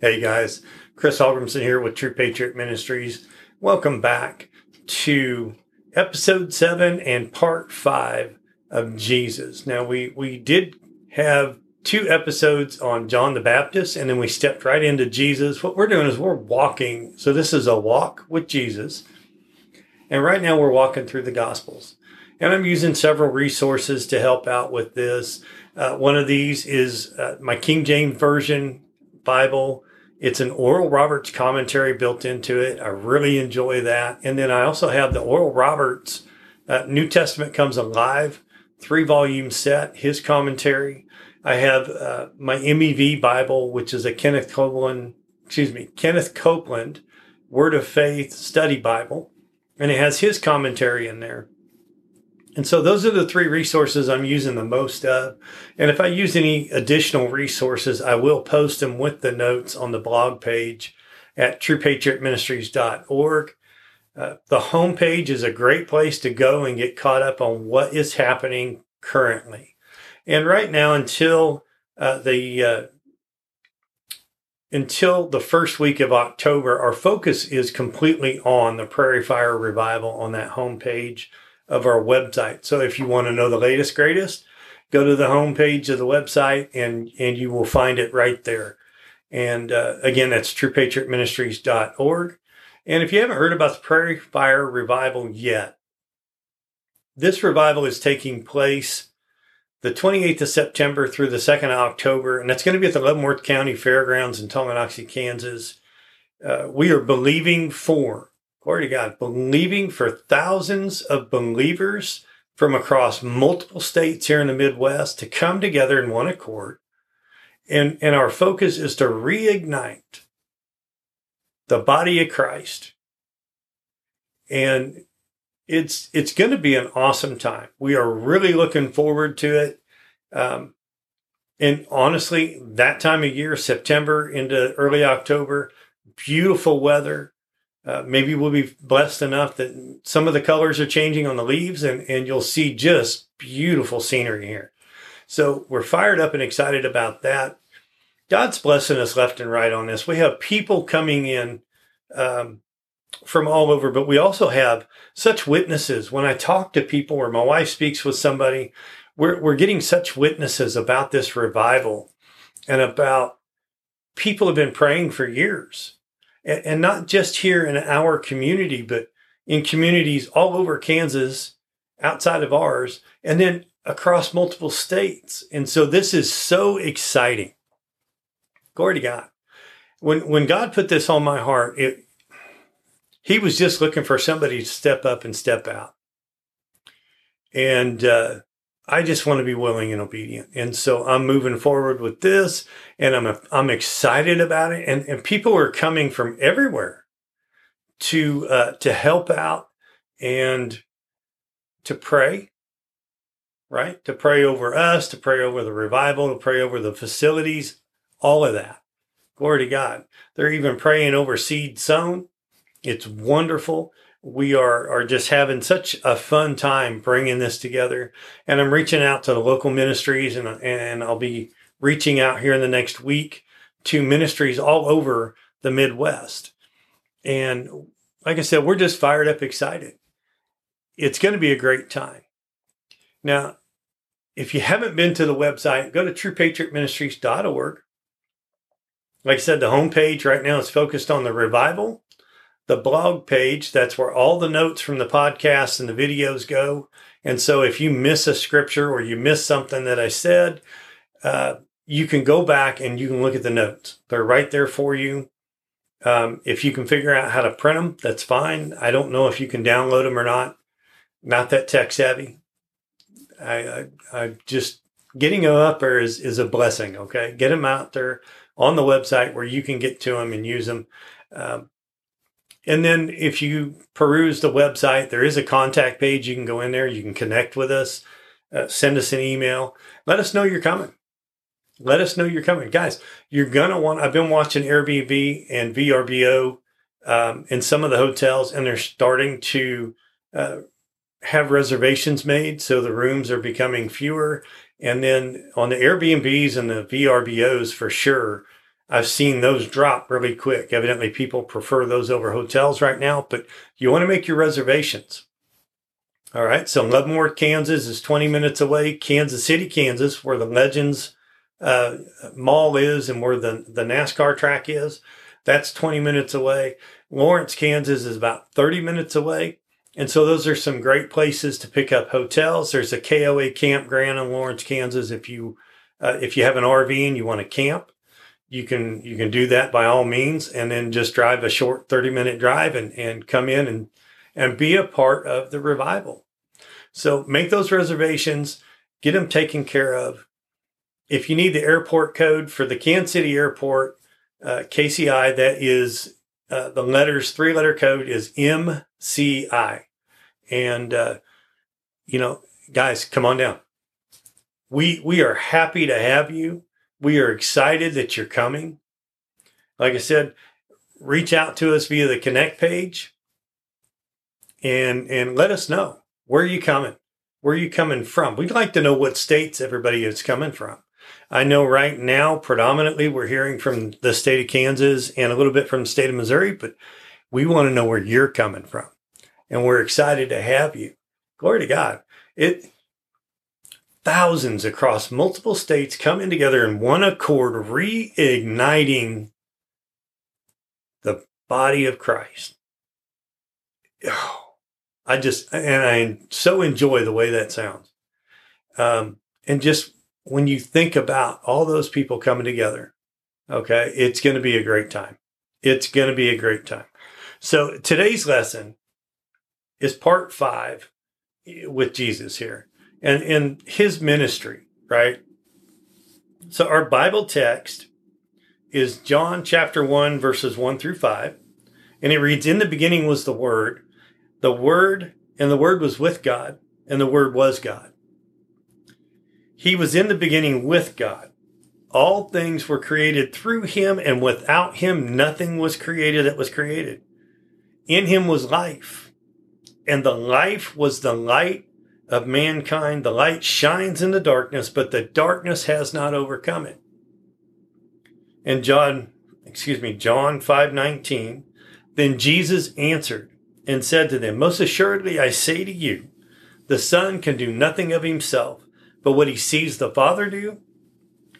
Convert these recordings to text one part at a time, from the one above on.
Hey guys, Chris Hallgrimson here with True Patriot Ministries. Welcome back to episode seven and part five of Jesus. Now we we did have two episodes on John the Baptist, and then we stepped right into Jesus. What we're doing is we're walking. So this is a walk with Jesus, and right now we're walking through the Gospels. And I'm using several resources to help out with this. Uh, one of these is uh, my King James Version Bible it's an Oral Roberts commentary built into it. I really enjoy that. And then I also have the Oral Roberts uh, New Testament Comes Alive three volume set, his commentary. I have uh, my MEV Bible, which is a Kenneth Copeland, excuse me, Kenneth Copeland Word of Faith Study Bible, and it has his commentary in there. And so those are the three resources I'm using the most of. And if I use any additional resources, I will post them with the notes on the blog page at truepatriotministries.org. Uh, the homepage is a great place to go and get caught up on what is happening currently. And right now, until uh, the uh, until the first week of October, our focus is completely on the Prairie Fire Revival on that homepage of our website. So if you want to know the latest, greatest, go to the homepage of the website and, and you will find it right there. And uh, again, that's truepatriotministries.org. And if you haven't heard about the Prairie Fire Revival yet, this revival is taking place the 28th of September through the 2nd of October, and that's going to be at the Leavenworth County Fairgrounds in Tonganoxie, Kansas. Uh, we are believing for glory to God, believing for thousands of believers from across multiple states here in the Midwest to come together in one accord. And, and our focus is to reignite the body of Christ. And it's, it's going to be an awesome time. We are really looking forward to it. Um, and honestly, that time of year, September into early October, beautiful weather. Uh, maybe we'll be blessed enough that some of the colors are changing on the leaves and, and you'll see just beautiful scenery here. So we're fired up and excited about that. God's blessing us left and right on this. We have people coming in um, from all over, but we also have such witnesses. When I talk to people or my wife speaks with somebody, we're, we're getting such witnesses about this revival and about people have been praying for years and, not just here in our community, but in communities all over Kansas, outside of ours, and then across multiple states. And so this is so exciting. Glory to God. When when God put this on my heart, it he was just looking for somebody to step up and step out. And uh, I just want to be willing and obedient. And so I'm moving forward with this and I'm, I'm excited about it. And, and people are coming from everywhere to, uh, to help out and to pray, right? To pray over us, to pray over the revival, to pray over the facilities, all of that. Glory to God. They're even praying over seed sown. It's wonderful we are are just having such a fun time bringing this together. And i'm reaching out to the local ministries and and i'll be reaching out here in the next week to ministries all over the midwest. And like i said we're just fired up excited. It's going to be a great time. Now if you haven't been to the website go to truepatriotministries.org like i said the homepage right now is focused on the revival the blog page. That's where all the notes from the podcast and the videos go. And so if you miss a scripture or you miss something that I said, uh, you can go back and you can look at the notes. They're right there for you. Um, if you can figure out how to print them, that's fine. I don't know if you can download them or not. Not that tech savvy. I, I, I just getting them up there is, is a blessing. Okay. Get them out there on the website where you can get to them and use them. Um, and then if you peruse the website, there is a contact page. You can go in there, you can connect with us, uh, send us an email. Let us know you're coming. Let us know you're coming. Guys, you're going to want, I've been watching Airbnb and VRBO um, in some of the hotels, and they're starting to uh, have reservations made. So the rooms are becoming fewer. And then on the Airbnbs and the VRBOs, for sure, I've seen those drop really quick. Evidently, people prefer those over hotels right now, but you want to make your reservations. All right. So Leavenworth, Kansas is 20 minutes away. Kansas City, Kansas, where the Legends uh, Mall is and where the, the NASCAR track is, that's 20 minutes away. Lawrence, Kansas is about 30 minutes away. And so those are some great places to pick up hotels. There's a KOA campground in Lawrence, Kansas. If you uh, if you have an RV and you want to camp, you can you can do that by all means, and then just drive a short 30 minute drive and and come in and and be a part of the revival. So make those reservations, get them taken care of. If you need the airport code for the Kansas City Airport, uh, KCI, that is uh, the letters, three letter code is MCI. And, uh, you know, guys, come on down. We, we are happy to have you. We are excited that you're coming. Like I said, reach out to us via the connect page and, and let us know where are you coming? Where are you coming from? We'd like to know what states everybody is coming from. I know right now, predominantly, we're hearing from the state of Kansas and a little bit from the state of Missouri, but we want to know where you're coming from. And we're excited to have you. Glory to God. It, thousands across multiple states coming together in one accord, reigniting the body of Christ. Oh, I just, and I so enjoy the way that sounds. Um, and just when you think about all those people coming together, okay, it's going to be a great time. It's going to be a great time. So today's lesson is part five with Jesus here and in his ministry, right? So our Bible text is John chapter 1, verses 1 through 5. And it reads, In the beginning was the Word, the Word, and the Word was with God, and the Word was God. He was in the beginning with God. All things were created through him, and without him, nothing was created that was created. In him was life, and the life was the light of mankind. The light shines in the darkness, but the darkness has not overcome it. And John, excuse me, John 5:19, then Jesus answered and said to them, Most assuredly I say to you, the Son can do nothing of himself but what he sees the Father do,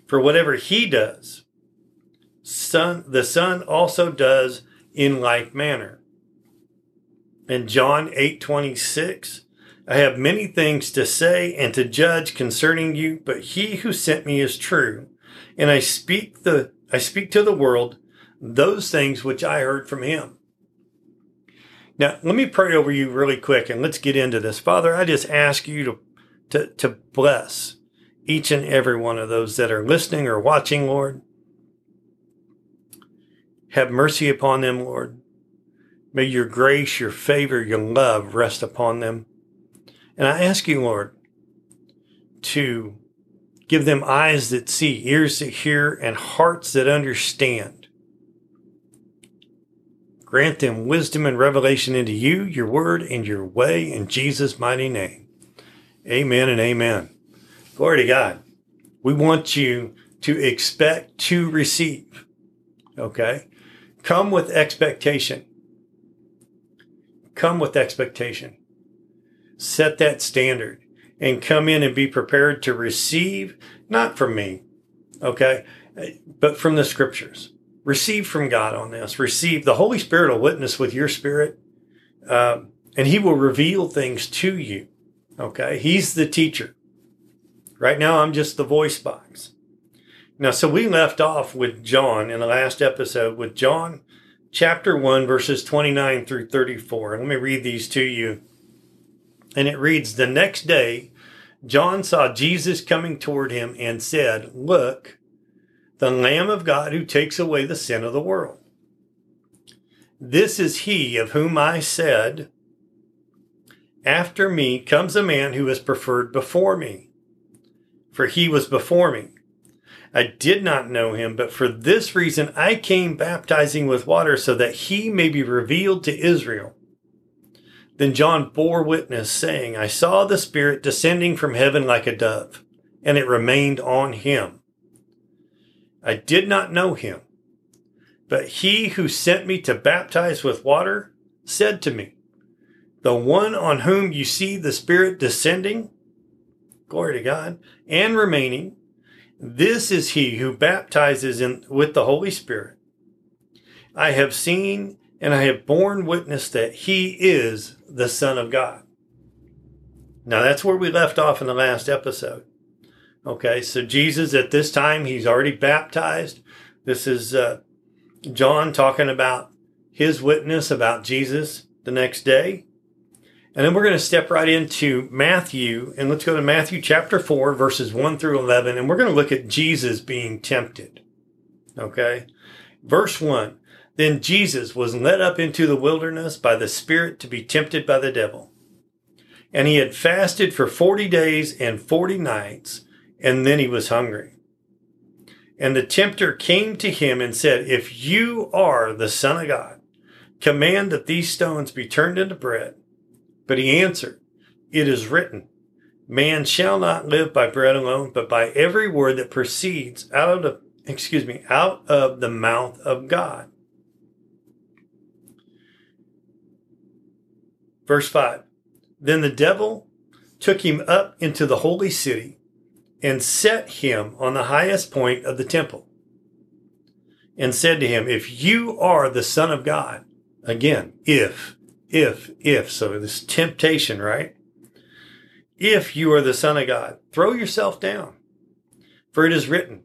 for whatever he does, son, the Son also does in like manner. In John 8 26, I have many things to say and to judge concerning you, but he who sent me is true, and I speak the I speak to the world those things which I heard from him. Now, let me pray over you really quick and let's get into this. Father, I just ask you to to, to bless each and every one of those that are listening or watching, Lord. Have mercy upon them, Lord. May your grace, your favor, your love rest upon them. And I ask you, Lord, to give them eyes that see, ears that hear, and hearts that understand. Grant them wisdom and revelation into you, your word, and your way in Jesus' mighty name. Amen and amen. Glory to God. We want you to expect to receive. Okay? Come with expectation. Come with expectation. Set that standard and come in and be prepared to receive, not from me, okay, but from the scriptures. Receive from God on this. Receive. The Holy Spirit will witness with your spirit, um, and He will reveal things to you. Okay. He's the teacher. Right now, I'm just the voice box. Now, so we left off with John in the last episode with John chapter 1, verses 29 through 34. And let me read these to you. And it reads The next day, John saw Jesus coming toward him and said, Look, the Lamb of God who takes away the sin of the world. This is he of whom I said, after me comes a man who is preferred before me, for he was before me. I did not know him, but for this reason I came baptizing with water so that he may be revealed to Israel. Then John bore witness, saying, I saw the Spirit descending from heaven like a dove, and it remained on him. I did not know him, But he who sent me to baptize with water said to me, The one on whom you see the Spirit descending, glory to God, and remaining, this is he who baptizes in, with the Holy Spirit. I have seen and I have borne witness that he is the Son of God. Now that's where we left off in the last episode. Okay, so Jesus at this time, he's already baptized. This is uh, John talking about his witness about Jesus the next day. And then we're going to step right into Matthew, and let's go to Matthew chapter 4, verses 1 through 11, and we're going to look at Jesus being tempted. Okay? Verse 1 Then Jesus was led up into the wilderness by the Spirit to be tempted by the devil. And he had fasted for 40 days and 40 nights, and then he was hungry. And the tempter came to him and said, If you are the Son of God, command that these stones be turned into bread. But he answered, It is written, Man shall not live by bread alone, but by every word that proceeds out of the excuse me, out of the mouth of God. Verse 5 Then the devil took him up into the holy city and set him on the highest point of the temple and said to him, If you are the Son of God, again, if, if, if, so this temptation, right? If you are the Son of God, throw yourself down. For it is written,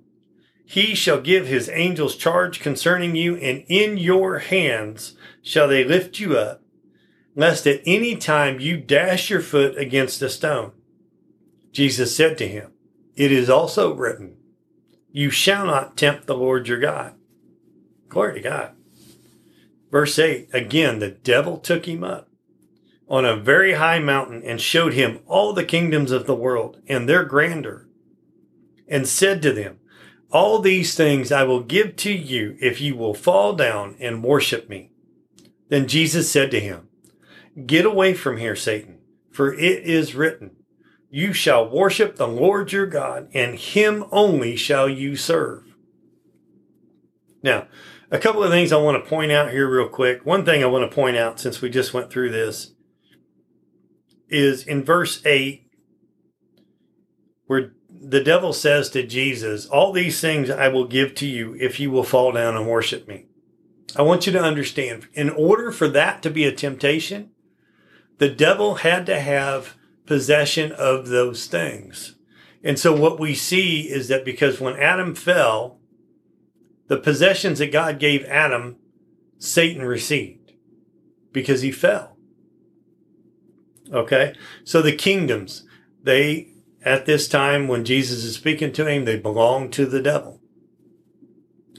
He shall give His angels charge concerning you, and in your hands shall they lift you up, lest at any time you dash your foot against a stone. Jesus said to him, it is also written, You shall not tempt the Lord your God. Glory to God. Verse 8 Again, the devil took him up on a very high mountain and showed him all the kingdoms of the world and their grandeur, and said to them, All these things I will give to you if you will fall down and worship me. Then Jesus said to him, Get away from here, Satan, for it is written, you shall worship the Lord your God, and him only shall you serve. Now, a couple of things I want to point out here, real quick. One thing I want to point out since we just went through this is in verse 8, where the devil says to Jesus, All these things I will give to you if you will fall down and worship me. I want you to understand, in order for that to be a temptation, the devil had to have possession of those things. And so what we see is that because when Adam fell, the possessions that God gave Adam, Satan received because he fell. Okay. So the kingdoms, they, at this time when Jesus is speaking to him, they belong to the devil.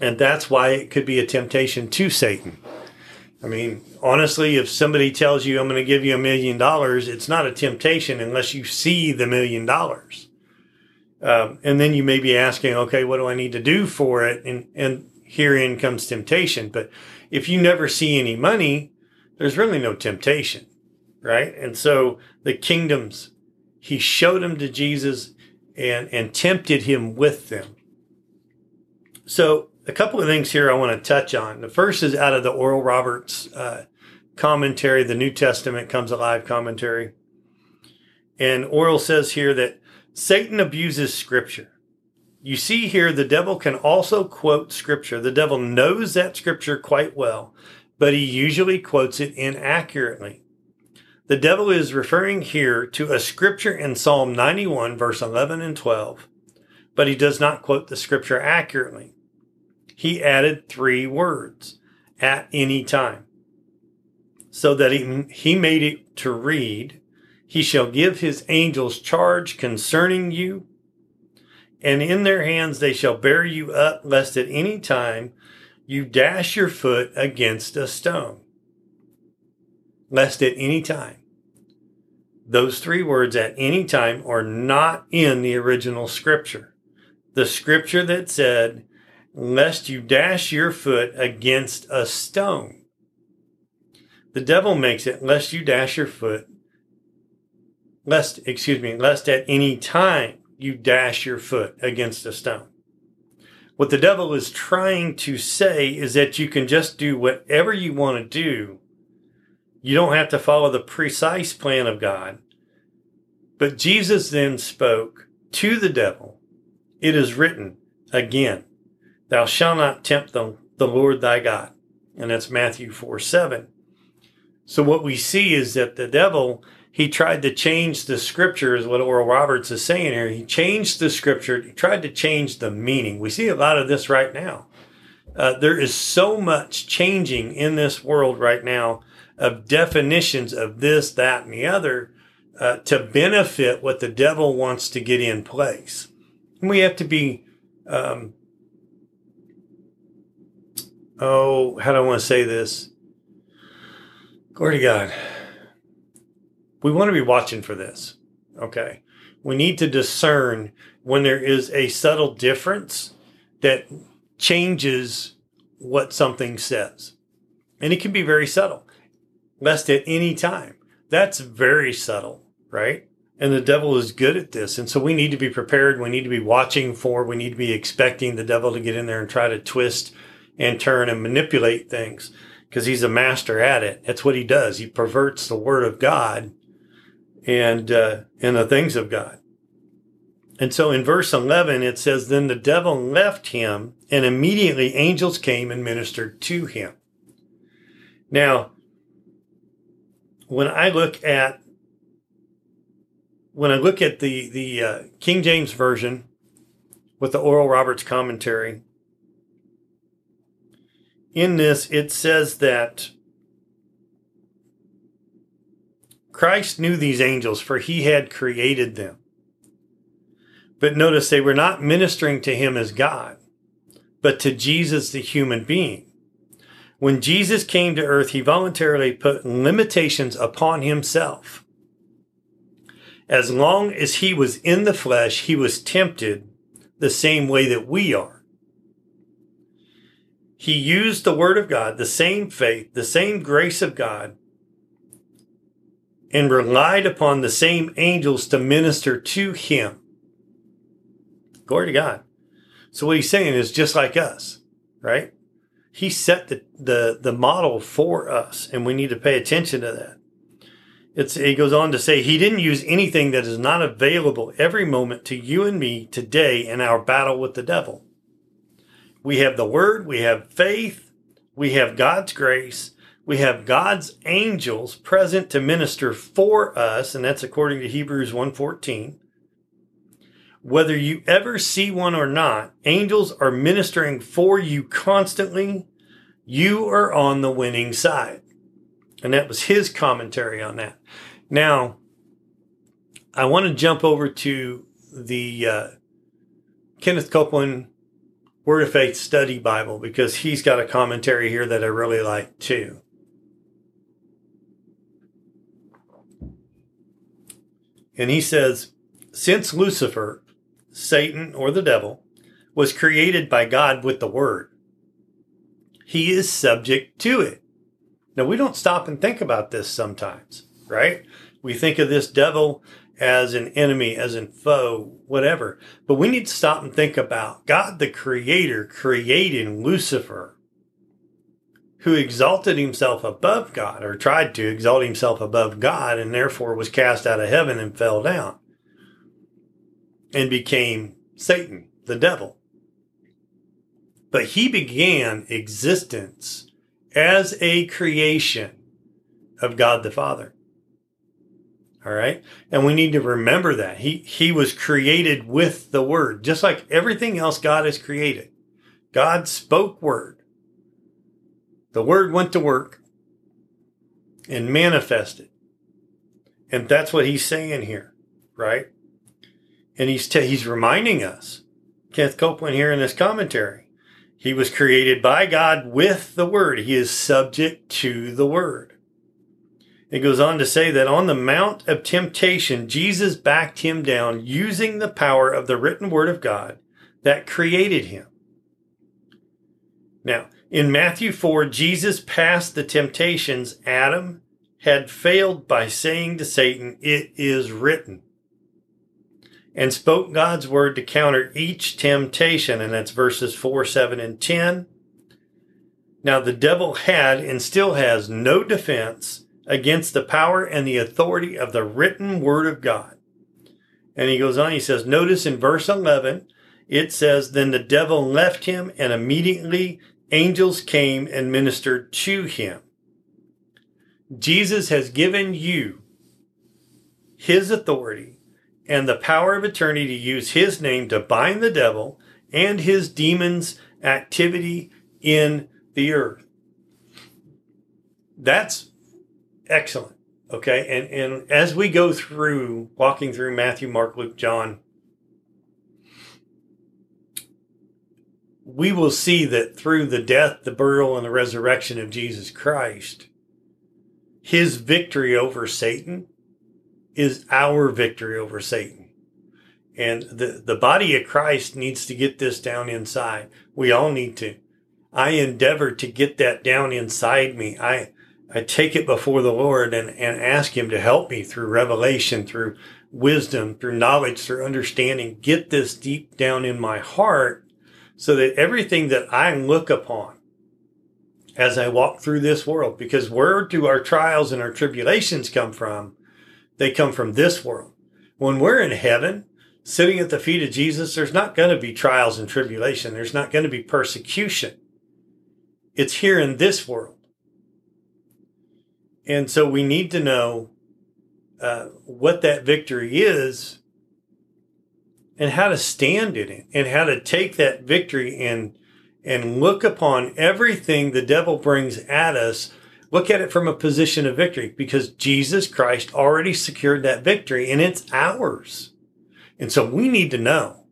And that's why it could be a temptation to Satan. I mean, honestly, if somebody tells you, I'm going to give you a million dollars, it's not a temptation unless you see the million dollars. Um, and then you may be asking, okay, what do I need to do for it? And, and herein comes temptation. But if you never see any money, there's really no temptation, right? And so the kingdoms, he showed them to Jesus and, and tempted him with them. So a couple of things here I want to touch on. The first is out of the Oral Roberts uh, commentary, the New Testament Comes Alive commentary. And Oral says here that Satan abuses scripture. You see here, the devil can also quote scripture. The devil knows that scripture quite well, but he usually quotes it inaccurately. The devil is referring here to a scripture in Psalm 91, verse 11 and 12, but he does not quote the scripture accurately he added three words at any time so that he, he made it to read, He shall give his angels charge concerning you, and in their hands they shall bear you up, lest at any time you dash your foot against a stone. Lest at any time. Those three words at any time are not in the original scripture. The scripture that said, lest you dash your foot against a stone. The devil makes it lest you dash your foot, lest, excuse me, lest at any time you dash your foot against a stone. What the devil is trying to say is that you can just do whatever you want to do. You don't have to follow the precise plan of God. But Jesus then spoke to the devil, It is written again, Thou shalt not tempt the, the Lord thy God. And that's Matthew 4 7. So what we see is that the devil he tried to change the scripture, is what Oral Roberts is saying here. He changed the scripture, he tried to change the meaning. We see a lot of this right now. Uh, there is so much changing in this world right now of definitions of this, that, and the other uh, to benefit what the devil wants to get in place. And we have to be, um, oh, how do I want to say this? Glory to God we want to be watching for this. Okay. We need to discern when there is a subtle difference that changes what something says. And it can be very subtle, lest at any time. That's very subtle, right? And the devil is good at this. And so we need to be prepared. We need to be watching for, we need to be expecting the devil to get in there and try to twist and turn and manipulate things because he's a master at it. That's what he does. He perverts the word of God and uh, and the things of God. And so in verse 11, it says, Then the devil left him, and immediately angels came and ministered to him. Now, when I look at when I look at the the uh, King James version with the Oral Roberts commentary, in this it says that Christ knew these angels, for he had created them. But notice they were not ministering to him as God, but to Jesus, the human being. When Jesus came to earth, he voluntarily put limitations upon himself. As long as he was in the flesh, he was tempted the same way that we are. He used the word of God, the same faith, the same grace of God and relied upon the same angels to minister to him. Glory to God. So what he's saying is just like us, right? He set the, the, the model for us, and we need to pay attention to that. It's, he goes on to say he didn't use anything that is not available every moment to you and me today in our battle with the devil. We have the word, we have faith, we have God's grace, we have God's angels present to minister for us, and that's according to Hebrews 1:14. Whether you ever see one or not, angels are ministering for you constantly. You are on the winning side. And that was his commentary on that. Now, I want to jump over to the uh, Kenneth Copeland Word of Faith Study Bible because he's got a commentary here that I really like too. And he says, since Lucifer, Satan or the devil, was created by God with the word, he is subject to it. Now, we don't stop and think about this sometimes, right? We think of this devil as an enemy, as a foe, whatever. But we need to stop and think about God, the creator, creating Lucifer who exalted himself above God, or tried to exalt himself above God, and therefore was cast out of heaven and fell down and became Satan, the devil. But he began existence as a creation of God the Father. All right. And we need to remember that he, he was created with the word, just like everything else God has created. God spoke word. The word went to work and manifested. And that's what he's saying here, right? And he's, t- he's reminding us, Kenneth Copeland here in this commentary, he was created by God with the word. He is subject to the word. It goes on to say that on the Mount of Temptation, Jesus backed him down using the power of the written word of God that created him. Now, in Matthew 4, Jesus passed the temptations Adam had failed by saying to Satan, It is written. and spoke God's word to counter each temptation. And that's verses 4, 7, and 10. Now, the devil had and still has no defense against the power and the authority of the written word of God. And he goes on, he says, notice in verse 11, it says, Then the devil left him, and immediately angels came and ministered to him. Jesus has given you his authority and the power of attorney to use his name to bind the devil and his demons' activity in the earth. That's excellent. Okay. And, and as we go through walking through Matthew, Mark, Luke, John, we will see that through the death, the burial, and the resurrection of Jesus Christ, his victory over Satan is our victory over Satan. And the, the body of Christ needs to get this down inside. We all need to. I endeavor to get that down inside me. I, I take it before the Lord and, and ask him to help me through revelation, through wisdom, through knowledge, through understanding. Get this deep down in my heart so that everything that I look upon as I walk through this world, because where do our trials and our tribulations come from? They come from this world. When we're in heaven, sitting at the feet of Jesus, there's not going to be trials and tribulation. There's not going to be persecution. It's here in this world. And so we need to know uh, what that victory is and how to stand in it and how to take that victory and and look upon everything the devil brings at us look at it from a position of victory because Jesus Christ already secured that victory and it's ours. And so we need to know.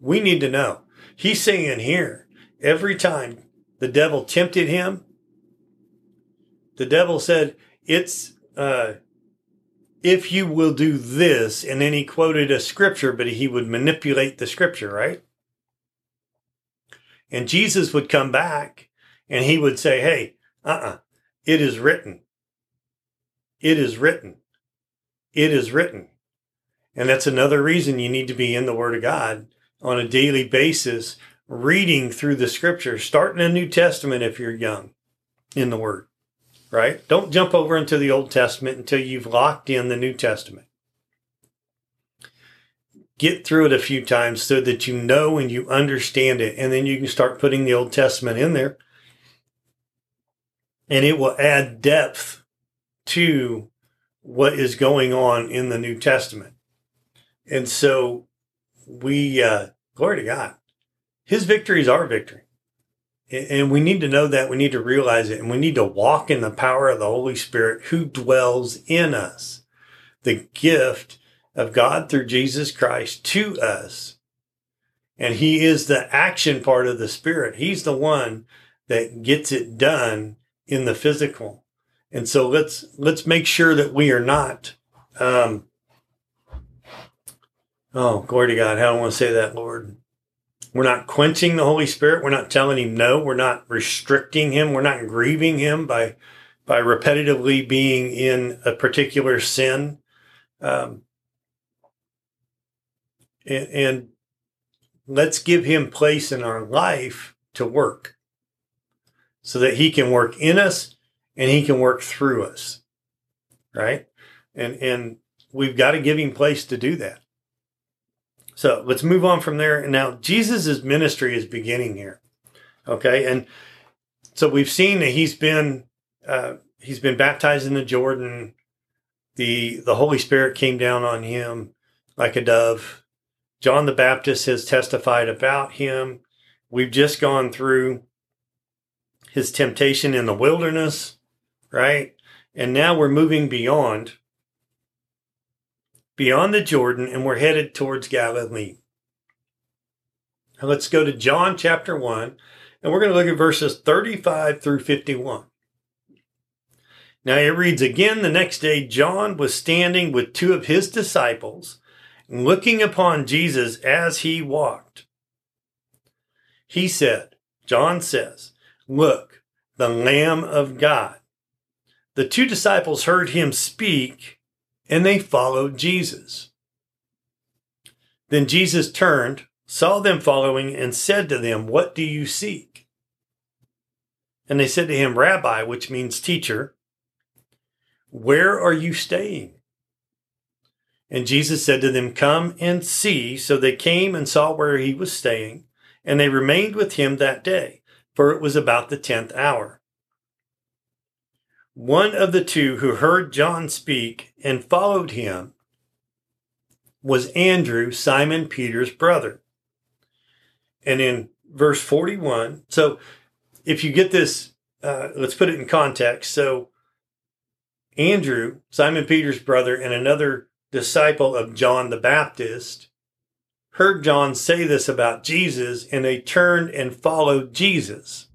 We need to know. He's saying here, every time the devil tempted him, the devil said, it's, uh, if you will do this, and then he quoted a scripture, but he would manipulate the scripture, right? And Jesus would come back and he would say, Hey, uh uh-uh, uh it is written. It is written. It is written. And that's another reason you need to be in the Word of God on a daily basis, reading through the scriptures, starting a New Testament if you're young in the Word right? Don't jump over into the Old Testament until you've locked in the New Testament. Get through it a few times so that you know and you understand it, and then you can start putting the Old Testament in there. And it will add depth to what is going on in the New Testament. And so we, uh, glory to God, his victory is our victory. And we need to know that. We need to realize it. And we need to walk in the power of the Holy Spirit who dwells in us. The gift of God through Jesus Christ to us. And He is the action part of the Spirit. He's the one that gets it done in the physical. And so let's, let's make sure that we are not, um, oh, glory to God. How do I want to say that, Lord? We're not quenching the Holy Spirit. We're not telling him no. We're not restricting him. We're not grieving him by, by repetitively being in a particular sin. Um, and, and let's give him place in our life to work so that he can work in us and he can work through us. Right. And, and we've got to give him place to do that. So let's move on from there. Now, Jesus' ministry is beginning here. Okay. And so we've seen that he's been, uh, he's been baptized in the Jordan. The, the Holy Spirit came down on him like a dove. John the Baptist has testified about him. We've just gone through his temptation in the wilderness, right? And now we're moving beyond beyond the Jordan and we're headed towards Galilee. Now let's go to John chapter 1 and we're going to look at verses 35 through 51. Now it reads again the next day, John was standing with two of his disciples, looking upon Jesus as he walked. He said, John says, Look, the Lamb of God. The two disciples heard him speak and they followed Jesus. Then Jesus turned, saw them following, and said to them, What do you seek? And they said to him, Rabbi, which means teacher, where are you staying? And Jesus said to them, Come and see. So they came and saw where he was staying, and they remained with him that day, for it was about the tenth hour. One of the two who heard John speak and followed him was Andrew, Simon Peter's brother. And in verse 41, so if you get this, uh, let's put it in context. So Andrew, Simon Peter's brother, and another disciple of John the Baptist heard John say this about Jesus and they turned and followed Jesus.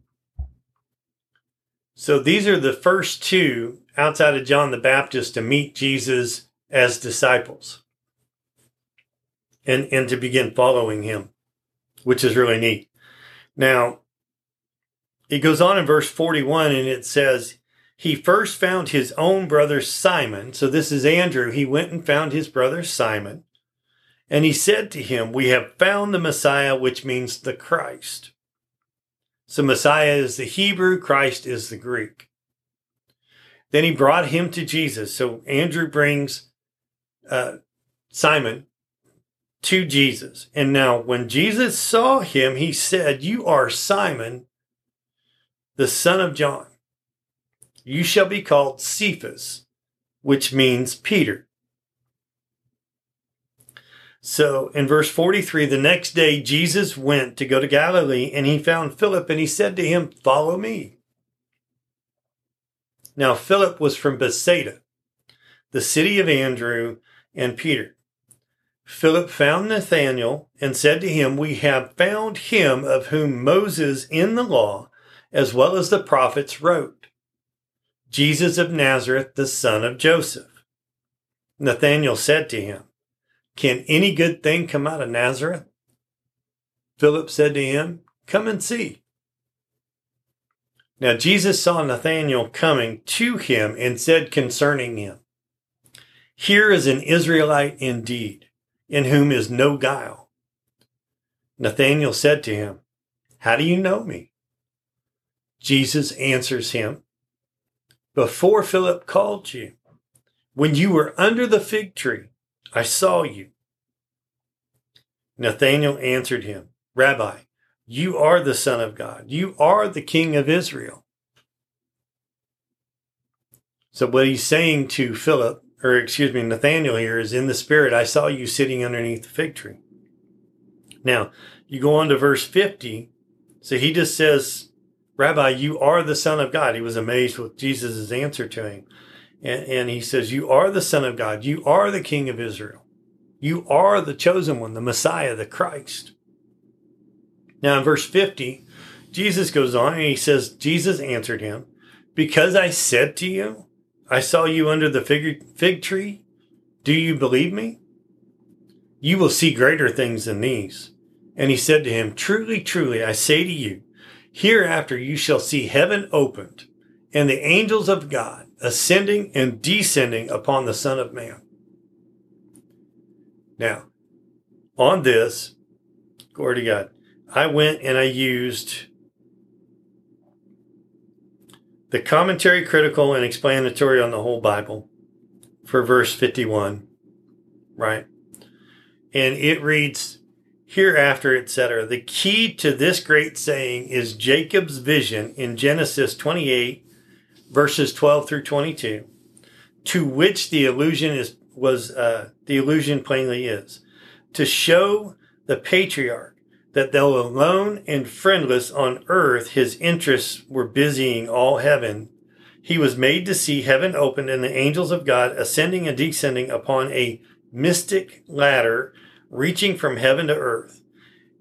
So these are the first two outside of John the Baptist to meet Jesus as disciples and, and to begin following him, which is really neat. Now, it goes on in verse 41 and it says, he first found his own brother Simon. So this is Andrew. He went and found his brother Simon. And he said to him, We have found the Messiah, which means the Christ. So Messiah is the Hebrew, Christ is the Greek. Then he brought him to Jesus. So Andrew brings uh, Simon to Jesus. And now, when Jesus saw him, he said, You are Simon, the son of John. You shall be called Cephas, which means Peter. So in verse 43, the next day Jesus went to go to Galilee and he found Philip and he said to him, Follow me. Now Philip was from Bethsaida, the city of Andrew and Peter. Philip found Nathanael and said to him, We have found him of whom Moses in the law, as well as the prophets, wrote Jesus of Nazareth, the son of Joseph. Nathanael said to him, Can any good thing come out of Nazareth? Philip said to him, Come and see. Now Jesus saw Nathanael coming to him and said concerning him, Here is an Israelite indeed, in whom is no guile. Nathanael said to him, How do you know me? Jesus answers him, before Philip called you. When you were under the fig tree, I saw you. Nathanael answered him, Rabbi, you are the Son of God. You are the King of Israel. So, what he's saying to Philip, or excuse me, Nathanael here is in the Spirit, I saw you sitting underneath the fig tree. Now, you go on to verse 50. So he just says, Rabbi, you are the Son of God. He was amazed with Jesus' answer to him. And, and he says, You are the Son of God. You are the King of Israel. You are the chosen one, the Messiah, the Christ. Now, in verse 50, Jesus goes on and he says, Jesus answered him, Because I said to you, I saw you under the fig, fig tree, do you believe me? You will see greater things than these. And he said to him, Truly, truly, I say to you, Hereafter you shall see heaven opened and the angels of God ascending and descending upon the Son of Man. Now, on this, glory to God, I went and I used the commentary, critical, and explanatory on the whole Bible for verse 51, right? And it reads, hereafter, etc. The key to this great saying is Jacob's vision in Genesis 28, verses 12 through 22, to which the allusion is was uh, the allusion plainly is to show the patriarch that though alone and friendless on earth, his interests were busying all heaven. He was made to see heaven opened and the angels of God ascending and descending upon a mystic ladder reaching from heaven to earth.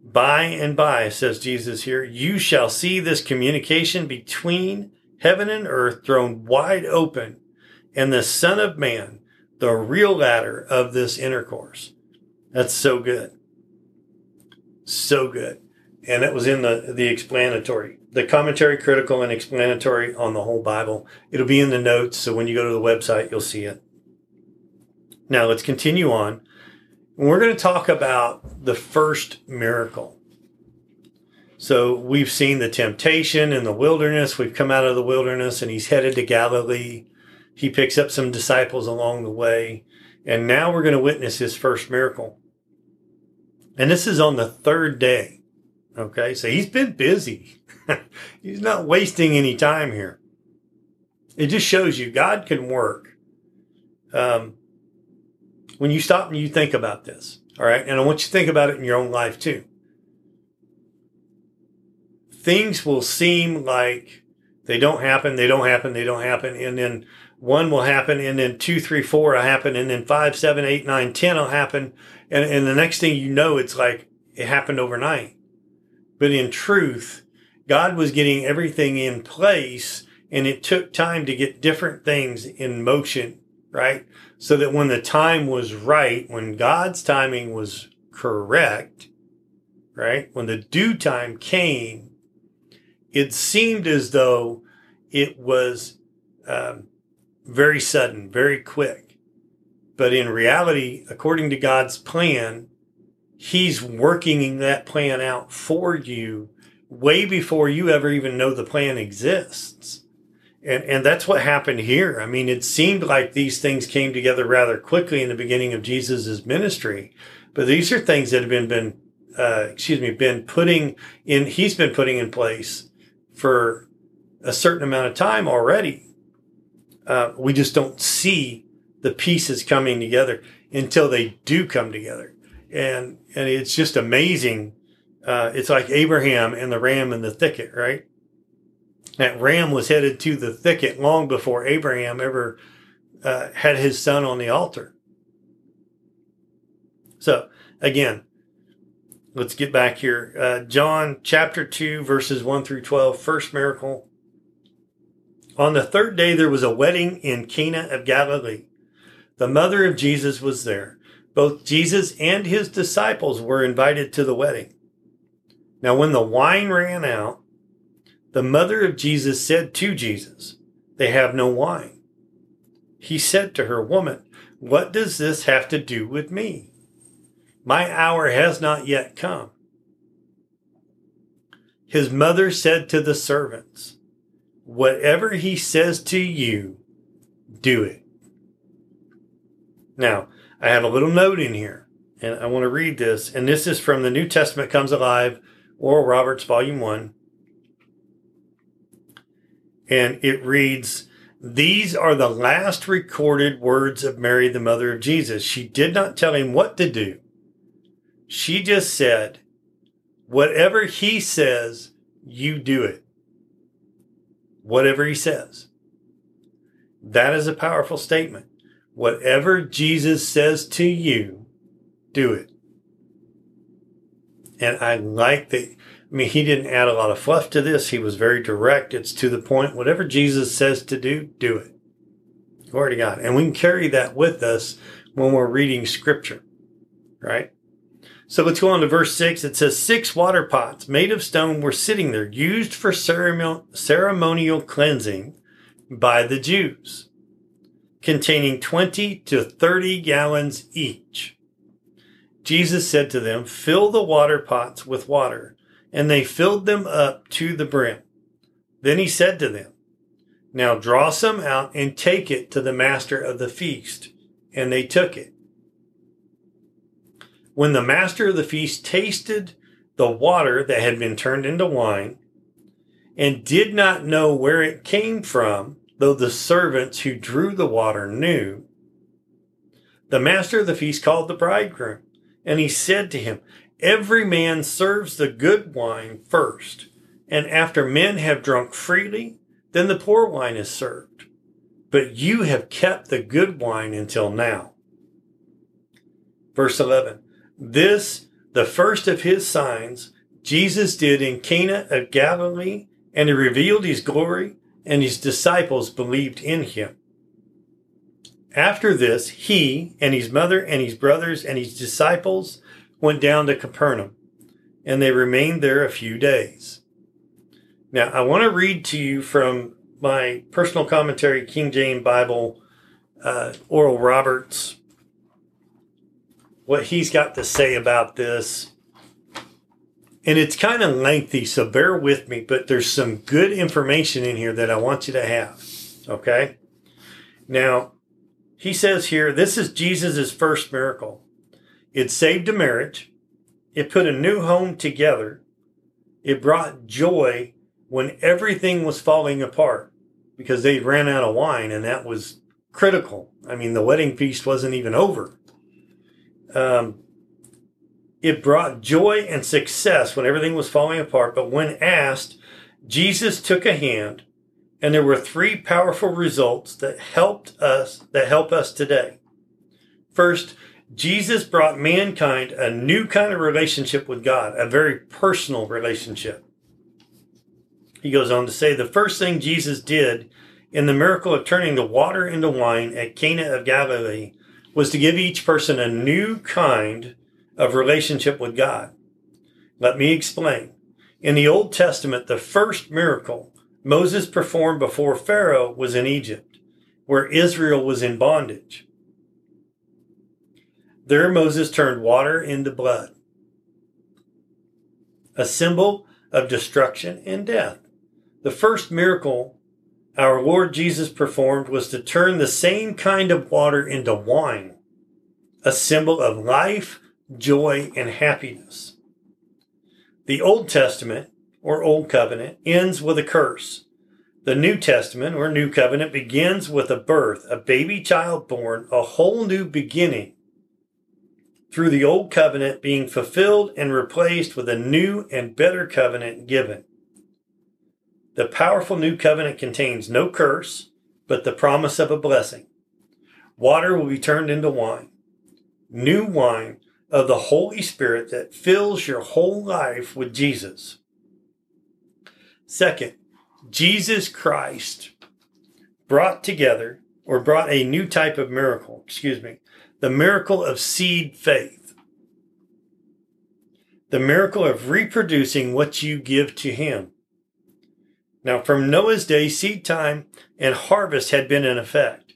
By and by, says Jesus here, you shall see this communication between heaven and earth thrown wide open, and the Son of Man, the real ladder of this intercourse. That's so good. So good. And that was in the, the explanatory, the commentary, critical, and explanatory on the whole Bible. It'll be in the notes, so when you go to the website, you'll see it. Now let's continue on we're going to talk about the first miracle. So we've seen the temptation in the wilderness. We've come out of the wilderness and he's headed to Galilee. He picks up some disciples along the way. And now we're going to witness his first miracle. And this is on the third day. Okay. So he's been busy. he's not wasting any time here. It just shows you God can work. Um, when you stop and you think about this, all right, and I want you to think about it in your own life too. Things will seem like they don't happen, they don't happen, they don't happen, and then one will happen, and then two, three, four will happen, and then five, seven, eight, nine, ten will happen, and, and the next thing you know, it's like it happened overnight. But in truth, God was getting everything in place and it took time to get different things in motion, right? So that when the time was right, when God's timing was correct, right? When the due time came, it seemed as though it was um, very sudden, very quick. But in reality, according to God's plan, He's working that plan out for you way before you ever even know the plan exists. And, and that's what happened here. I mean, it seemed like these things came together rather quickly in the beginning of Jesus's ministry, but these are things that have been, been, uh, excuse me, been putting in, he's been putting in place for a certain amount of time already. Uh, we just don't see the pieces coming together until they do come together. And, and it's just amazing. Uh, it's like Abraham and the ram in the thicket, right? that ram was headed to the thicket long before Abraham ever uh, had his son on the altar. So, again, let's get back here. Uh, John chapter 2, verses 1 through 12, first miracle. On the third day, there was a wedding in Cana of Galilee. The mother of Jesus was there. Both Jesus and his disciples were invited to the wedding. Now, when the wine ran out, the mother of Jesus said to Jesus, They have no wine. He said to her, Woman, what does this have to do with me? My hour has not yet come. His mother said to the servants, Whatever he says to you, do it. Now, I have a little note in here, and I want to read this. And this is from the New Testament Comes Alive, Oral Roberts, Volume 1 and it reads, These are the last recorded words of Mary, the mother of Jesus. She did not tell him what to do. She just said, Whatever he says, you do it. Whatever he says. That is a powerful statement. Whatever Jesus says to you, do it. And I like that I mean, he didn't add a lot of fluff to this. He was very direct. It's to the point. Whatever Jesus says to do, do it. Glory to God. And we can carry that with us when we're reading scripture, right? So let's go on to verse six. It says, six water pots made of stone were sitting there, used for ceremonial cleansing by the Jews, containing 20 to 30 gallons each. Jesus said to them, fill the water pots with water and they filled them up to the brim. Then he said to them, Now draw some out and take it to the master of the feast. And they took it. When the master of the feast tasted the water that had been turned into wine, and did not know where it came from, though the servants who drew the water knew, the master of the feast called the bridegroom, and he said to him, Every man serves the good wine first, and after men have drunk freely, then the poor wine is served. But you have kept the good wine until now. Verse 11 This, the first of his signs, Jesus did in Cana of Galilee, and he revealed his glory, and his disciples believed in him. After this, he and his mother and his brothers and his disciples went down to Capernaum, and they remained there a few days. Now, I want to read to you from my personal commentary, King James Bible, uh, Oral Roberts, what he's got to say about this. And it's kind of lengthy, so bear with me, but there's some good information in here that I want you to have. Okay? Now, he says here, this is Jesus' first miracle. It saved a marriage. It put a new home together. It brought joy when everything was falling apart because they ran out of wine and that was critical. I mean, the wedding feast wasn't even over. Um, it brought joy and success when everything was falling apart. But when asked, Jesus took a hand and there were three powerful results that helped us, that help us today. First, Jesus brought mankind a new kind of relationship with God, a very personal relationship. He goes on to say the first thing Jesus did in the miracle of turning the water into wine at Cana of Galilee was to give each person a new kind of relationship with God. Let me explain. In the Old Testament, the first miracle Moses performed before Pharaoh was in Egypt, where Israel was in bondage. There, Moses turned water into blood, a symbol of destruction and death. The first miracle our Lord Jesus performed was to turn the same kind of water into wine, a symbol of life, joy, and happiness. The Old Testament, or Old Covenant, ends with a curse. The New Testament, or New Covenant, begins with a birth, a baby child born, a whole new beginning through the Old Covenant being fulfilled and replaced with a new and better covenant given. The powerful new covenant contains no curse, but the promise of a blessing. Water will be turned into wine, new wine of the Holy Spirit that fills your whole life with Jesus. Second, Jesus Christ brought together or brought a new type of miracle, excuse me, the miracle of seed faith. The miracle of reproducing what you give to Him. Now, from Noah's day, seed time and harvest had been in effect.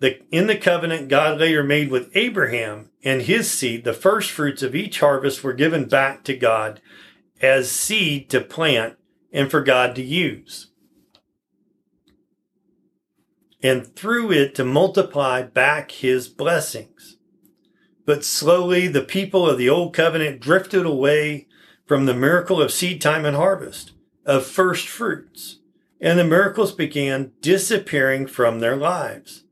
The, in the covenant God later made with Abraham and his seed, the first fruits of each harvest were given back to God as seed to plant and for God to use. And through it to multiply back his blessings. But slowly the people of the old covenant drifted away from the miracle of seed time and harvest of first fruits, and the miracles began disappearing from their lives.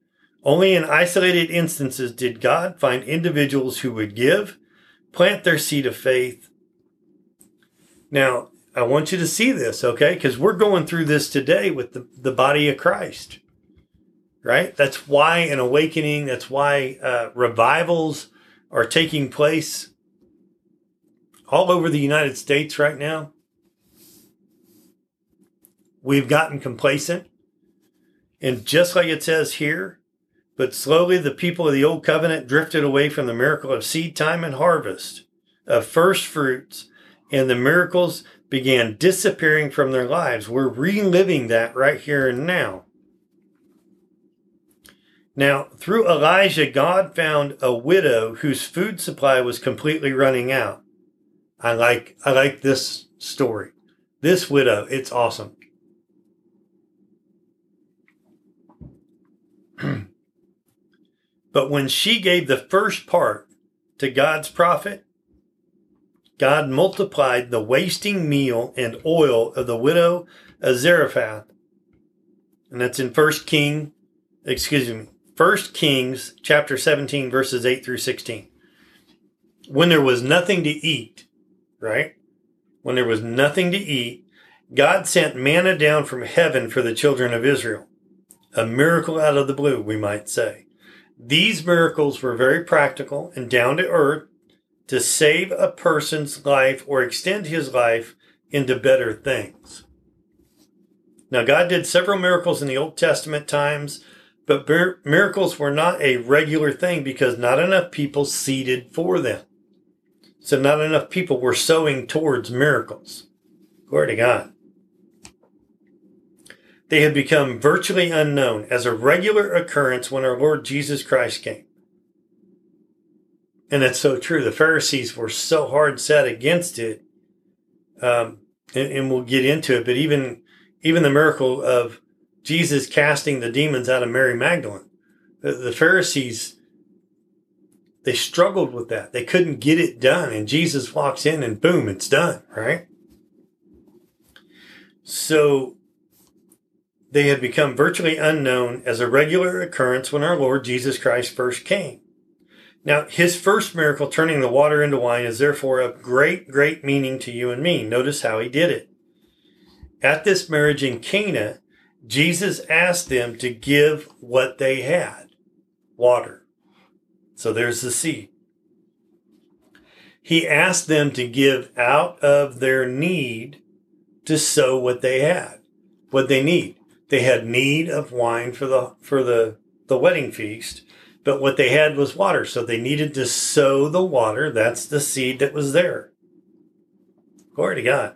Only in isolated instances did God find individuals who would give, plant their seed of faith. Now, I want you to see this, okay? Because we're going through this today with the, the body of Christ, right? That's why an awakening, that's why uh, revivals are taking place all over the United States right now. We've gotten complacent. And just like it says here, but slowly the people of the old covenant drifted away from the miracle of seed time and harvest, of first fruits, and the miracles began disappearing from their lives. We're reliving that right here and now. Now, through Elijah, God found a widow whose food supply was completely running out. I like I like this story. This widow, it's awesome. but when she gave the first part to God's prophet, God multiplied the wasting meal and oil of the widow of Zarephath. And that's in First King, excuse me, First Kings chapter 17, verses 8 through 16. When there was nothing to eat, right? When there was nothing to eat, God sent manna down from heaven for the children of Israel a miracle out of the blue, we might say. These miracles were very practical and down to earth to save a person's life or extend his life into better things. Now, God did several miracles in the Old Testament times, but miracles were not a regular thing because not enough people seeded for them. So, not enough people were sowing towards miracles. Glory to God they had become virtually unknown as a regular occurrence when our Lord Jesus Christ came. And that's so true. The Pharisees were so hard set against it. Um, and, and we'll get into it, but even, even the miracle of Jesus casting the demons out of Mary Magdalene, the, the Pharisees, they struggled with that. They couldn't get it done. And Jesus walks in and boom, it's done, right? So they had become virtually unknown as a regular occurrence when our Lord Jesus Christ first came. Now, his first miracle, turning the water into wine, is therefore of great, great meaning to you and me. Notice how he did it. At this marriage in Cana, Jesus asked them to give what they had water. So there's the seed. He asked them to give out of their need to sow what they had, what they need. They had need of wine for the for the the wedding feast, but what they had was water, so they needed to sow the water. That's the seed that was there. Glory to God.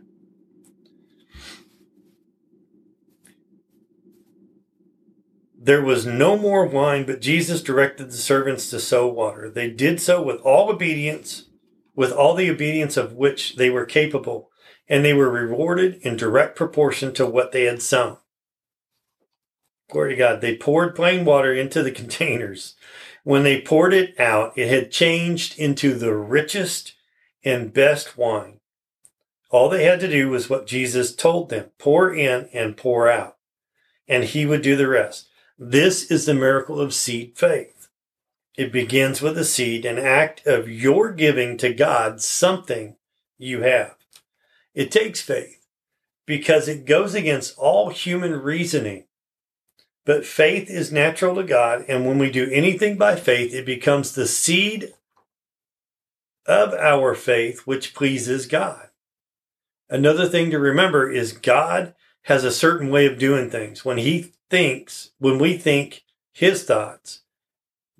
There was no more wine, but Jesus directed the servants to sow water. They did so with all obedience, with all the obedience of which they were capable, and they were rewarded in direct proportion to what they had sown. Glory to God. They poured plain water into the containers. When they poured it out, it had changed into the richest and best wine. All they had to do was what Jesus told them pour in and pour out, and he would do the rest. This is the miracle of seed faith. It begins with a seed, an act of your giving to God something you have. It takes faith because it goes against all human reasoning. But faith is natural to God, and when we do anything by faith, it becomes the seed of our faith which pleases God. Another thing to remember is God has a certain way of doing things. When He thinks, when we think his thoughts,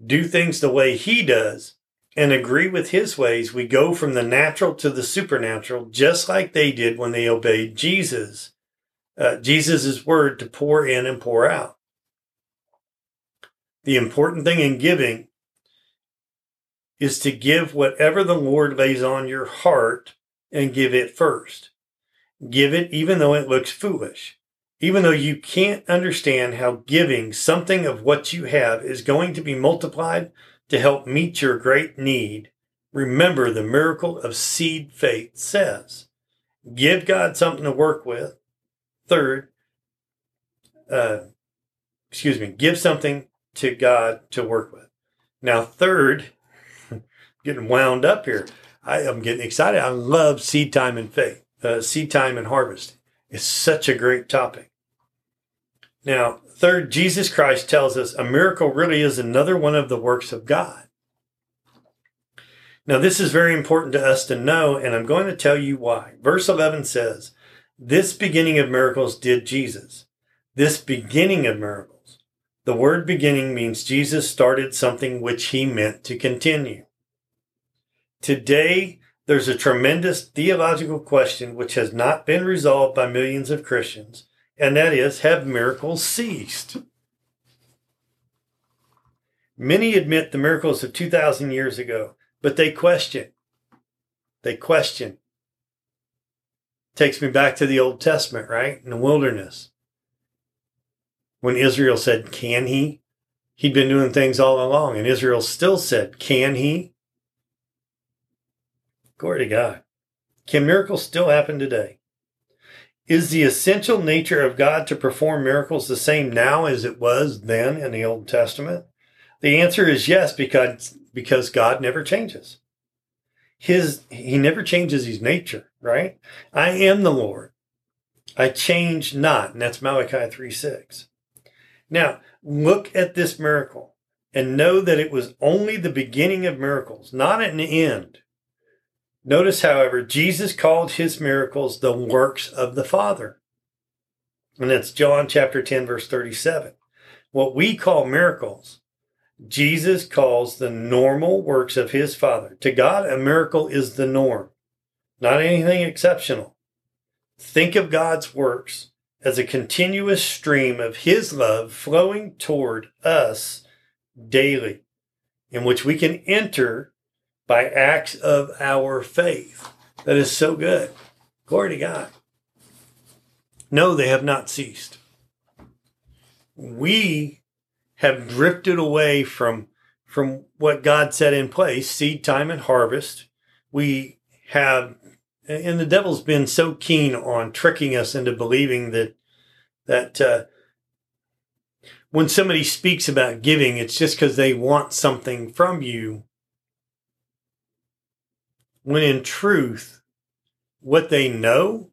do things the way he does, and agree with his ways, we go from the natural to the supernatural, just like they did when they obeyed Jesus, uh, Jesus' word to pour in and pour out. The important thing in giving is to give whatever the Lord lays on your heart and give it first. Give it even though it looks foolish. Even though you can't understand how giving something of what you have is going to be multiplied to help meet your great need, remember the miracle of seed faith says give God something to work with. Third, uh, excuse me, give something to God to work with. Now, third, getting wound up here. I am getting excited. I love seed time and faith, uh, seed time and harvest. It's such a great topic. Now, third, Jesus Christ tells us a miracle really is another one of the works of God. Now, this is very important to us to know, and I'm going to tell you why. Verse 11 says, This beginning of miracles did Jesus. This beginning of miracles. The word beginning means Jesus started something which he meant to continue. Today, there's a tremendous theological question which has not been resolved by millions of Christians and that is, have miracles ceased? Many admit the miracles of 2,000 years ago, but they question. They question. Takes me back to the Old Testament, right? In the wilderness. When Israel said, Can he? He'd been doing things all along, and Israel still said, Can he? Glory to God. Can miracles still happen today? Is the essential nature of God to perform miracles the same now as it was then in the Old Testament? The answer is yes, because, because God never changes. His, he never changes his nature, right? I am the Lord. I change not. And that's Malachi 3 6. Now, look at this miracle and know that it was only the beginning of miracles, not an end. Notice, however, Jesus called his miracles the works of the Father. And that's John chapter 10, verse 37. What we call miracles, Jesus calls the normal works of his Father. To God, a miracle is the norm, not anything exceptional. Think of God's works as a continuous stream of his love flowing toward us daily, in which we can enter by acts of our faith. That is so good. Glory to God. No, they have not ceased. We have drifted away from, from what God set in place seed time and harvest. We have, and the devil's been so keen on tricking us into believing that, that, uh, when somebody speaks about giving, it's just because they want something from you. When in truth, what they know,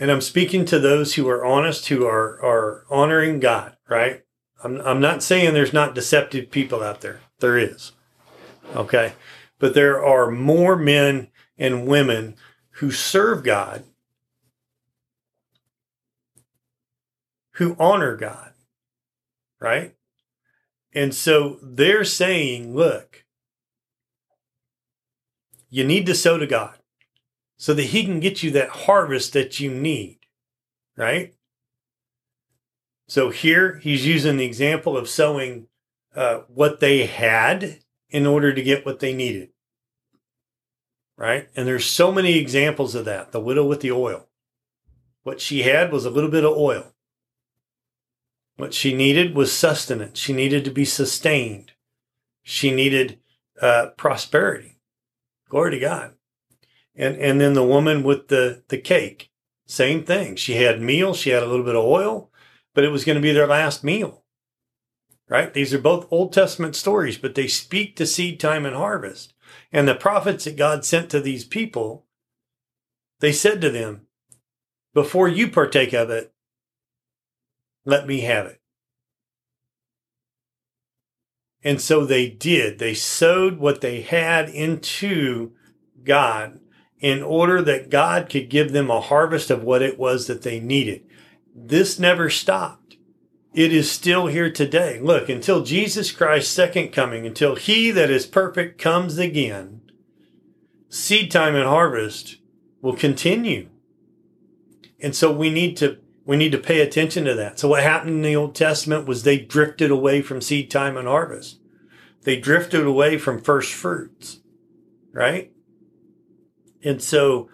and I'm speaking to those who are honest, who are, are honoring God, right? I'm, I'm not saying there's not deceptive people out there. There is. Okay. But there are more men and women who serve God who honor God, right? And so they're saying, look, you need to sow to God so that He can get you that harvest that you need, right? So here he's using the example of sowing uh, what they had in order to get what they needed, right? And there's so many examples of that. The widow with the oil. What she had was a little bit of oil. What she needed was sustenance. She needed to be sustained. She needed uh, prosperity. Glory to God. And and then the woman with the the cake, same thing. She had meal. She had a little bit of oil, but it was going to be their last meal. Right? These are both Old Testament stories, but they speak to seed time and harvest. And the prophets that God sent to these people, they said to them, before you partake of it, let me have it. And so they did. They sowed what they had into God in order that God could give them a harvest of what it was that they needed. This never stopped. It is still here today. Look, until Jesus Christ's second coming, until he that is perfect comes again, seed time and harvest will continue. And so we need to we need to pay attention to that. So what happened in the Old Testament was they drifted away from seed time and harvest. They drifted away from first fruits, right? And so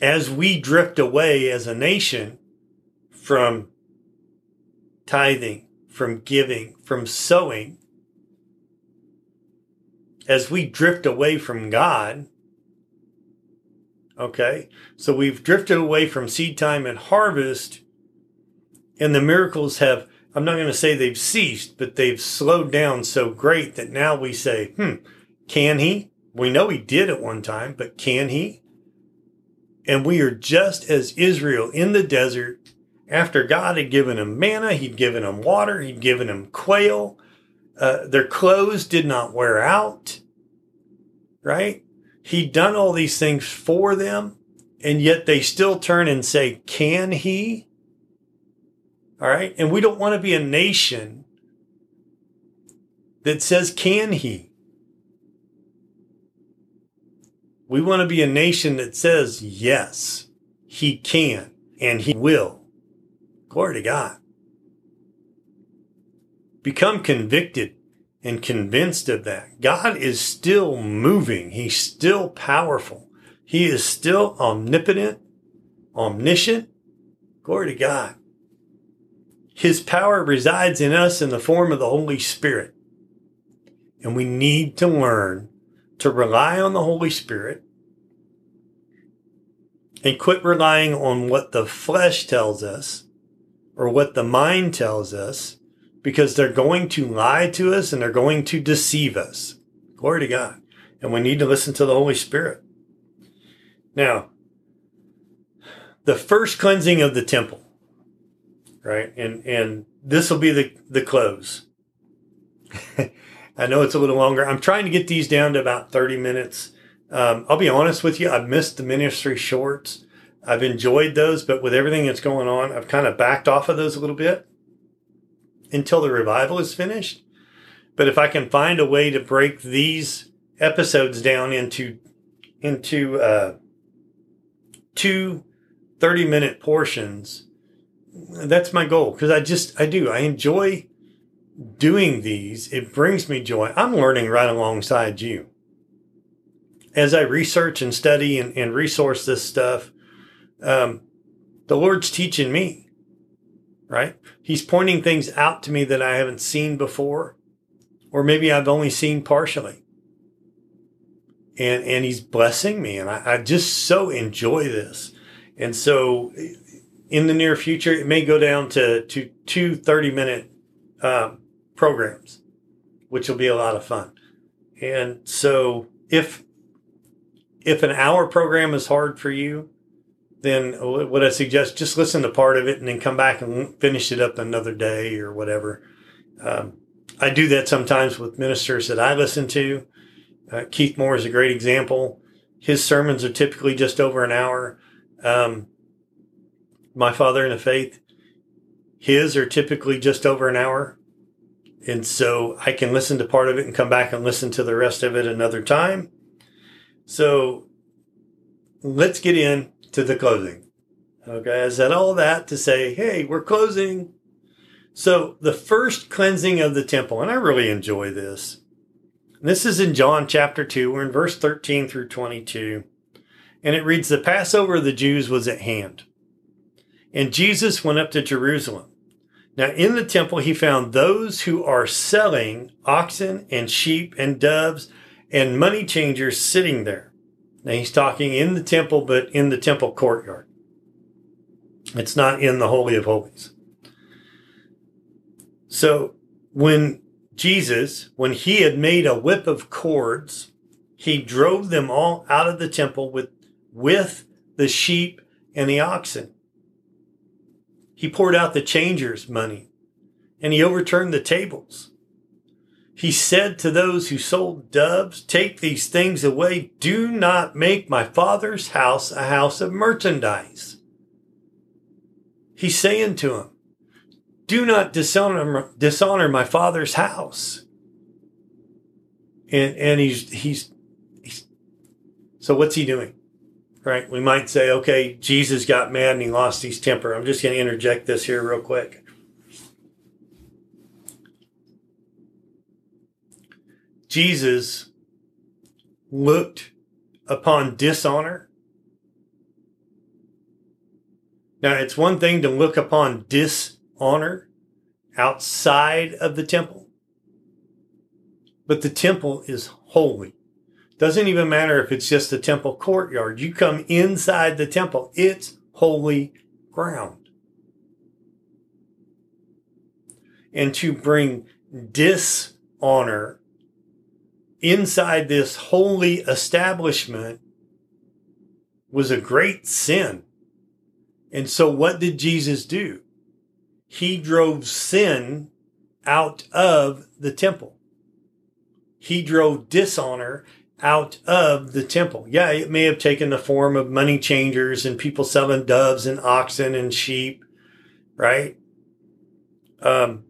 as we drift away as a nation from tithing, from giving, from sowing, as we drift away from God, okay, so we've drifted away from seed time and harvest and the miracles have, I'm not going to say they've ceased, but they've slowed down so great that now we say, hmm, can he? We know he did at one time, but can he? And we are just as Israel in the desert after God had given them manna, he'd given them water, he'd given them quail. Uh, their clothes did not wear out, right? He'd done all these things for them, and yet they still turn and say, Can he? All right. And we don't want to be a nation that says, can he? We want to be a nation that says, yes, he can and he will. Glory to God. Become convicted and convinced of that. God is still moving. He's still powerful. He is still omnipotent, omniscient. Glory to God. His power resides in us in the form of the Holy Spirit. And we need to learn to rely on the Holy Spirit and quit relying on what the flesh tells us or what the mind tells us because they're going to lie to us and they're going to deceive us. Glory to God. And we need to listen to the Holy Spirit. Now, the first cleansing of the temple right? And and this will be the the close. I know it's a little longer. I'm trying to get these down to about 30 minutes. Um, I'll be honest with you, I've missed the ministry shorts. I've enjoyed those, but with everything that's going on, I've kind of backed off of those a little bit until the revival is finished. But if I can find a way to break these episodes down into into uh, two 30 minute portions, that's my goal because I just I do I enjoy doing these. It brings me joy. I'm learning right alongside you. as I research and study and, and resource this stuff, um, the Lord's teaching me, right? He's pointing things out to me that I haven't seen before, or maybe I've only seen partially. And, and he's blessing me. And I, I just so enjoy this. And so in the near future, it may go down to, to two 30 minute um, programs, which will be a lot of fun. And so if if an hour program is hard for you, then what I suggest just listen to part of it and then come back and finish it up another day or whatever. Um, I do that sometimes with ministers that I listen to. Uh, Keith Moore is a great example. His sermons are typically just over an hour. Um, my father in the faith, his are typically just over an hour. And so I can listen to part of it and come back and listen to the rest of it another time. So let's get into the closing. Okay. I said all that to say, hey, we're closing. So the first cleansing of the temple, and I really enjoy this. This is in John chapter 2. We're in verse 13 through 22. And it reads, The Passover of the Jews was at hand. And Jesus went up to Jerusalem. Now, in the temple, he found those who are selling oxen and sheep and doves and money changers sitting there. Now, he's talking in the temple, but in the temple courtyard. It's not in the Holy of Holies. So, when Jesus, when he had made a whip of cords, he drove them all out of the temple with, with the sheep and the oxen he poured out the changers' money and he overturned the tables. He said to those who sold doves, Take these things away. Do not make my father's house a house of merchandise. He's saying to him, Do not dishonor, dishonor my father's house. And, and he's, he's, he's, so what's he doing? right? We might say, okay, Jesus got mad and he lost his temper. I'm just going to interject this here real quick. Jesus looked upon dishonor. Now, it's one thing to look upon dishonor outside of the temple, but the temple is holy. Doesn't even matter if it's just the temple courtyard. You come inside the temple, it's holy ground. And to bring dishonor inside this holy establishment was a great sin. And so what did Jesus do? He drove sin out of the temple. He drove dishonor out of the temple. Yeah, it may have taken the form of money changers and people selling doves and oxen and sheep, right? Um,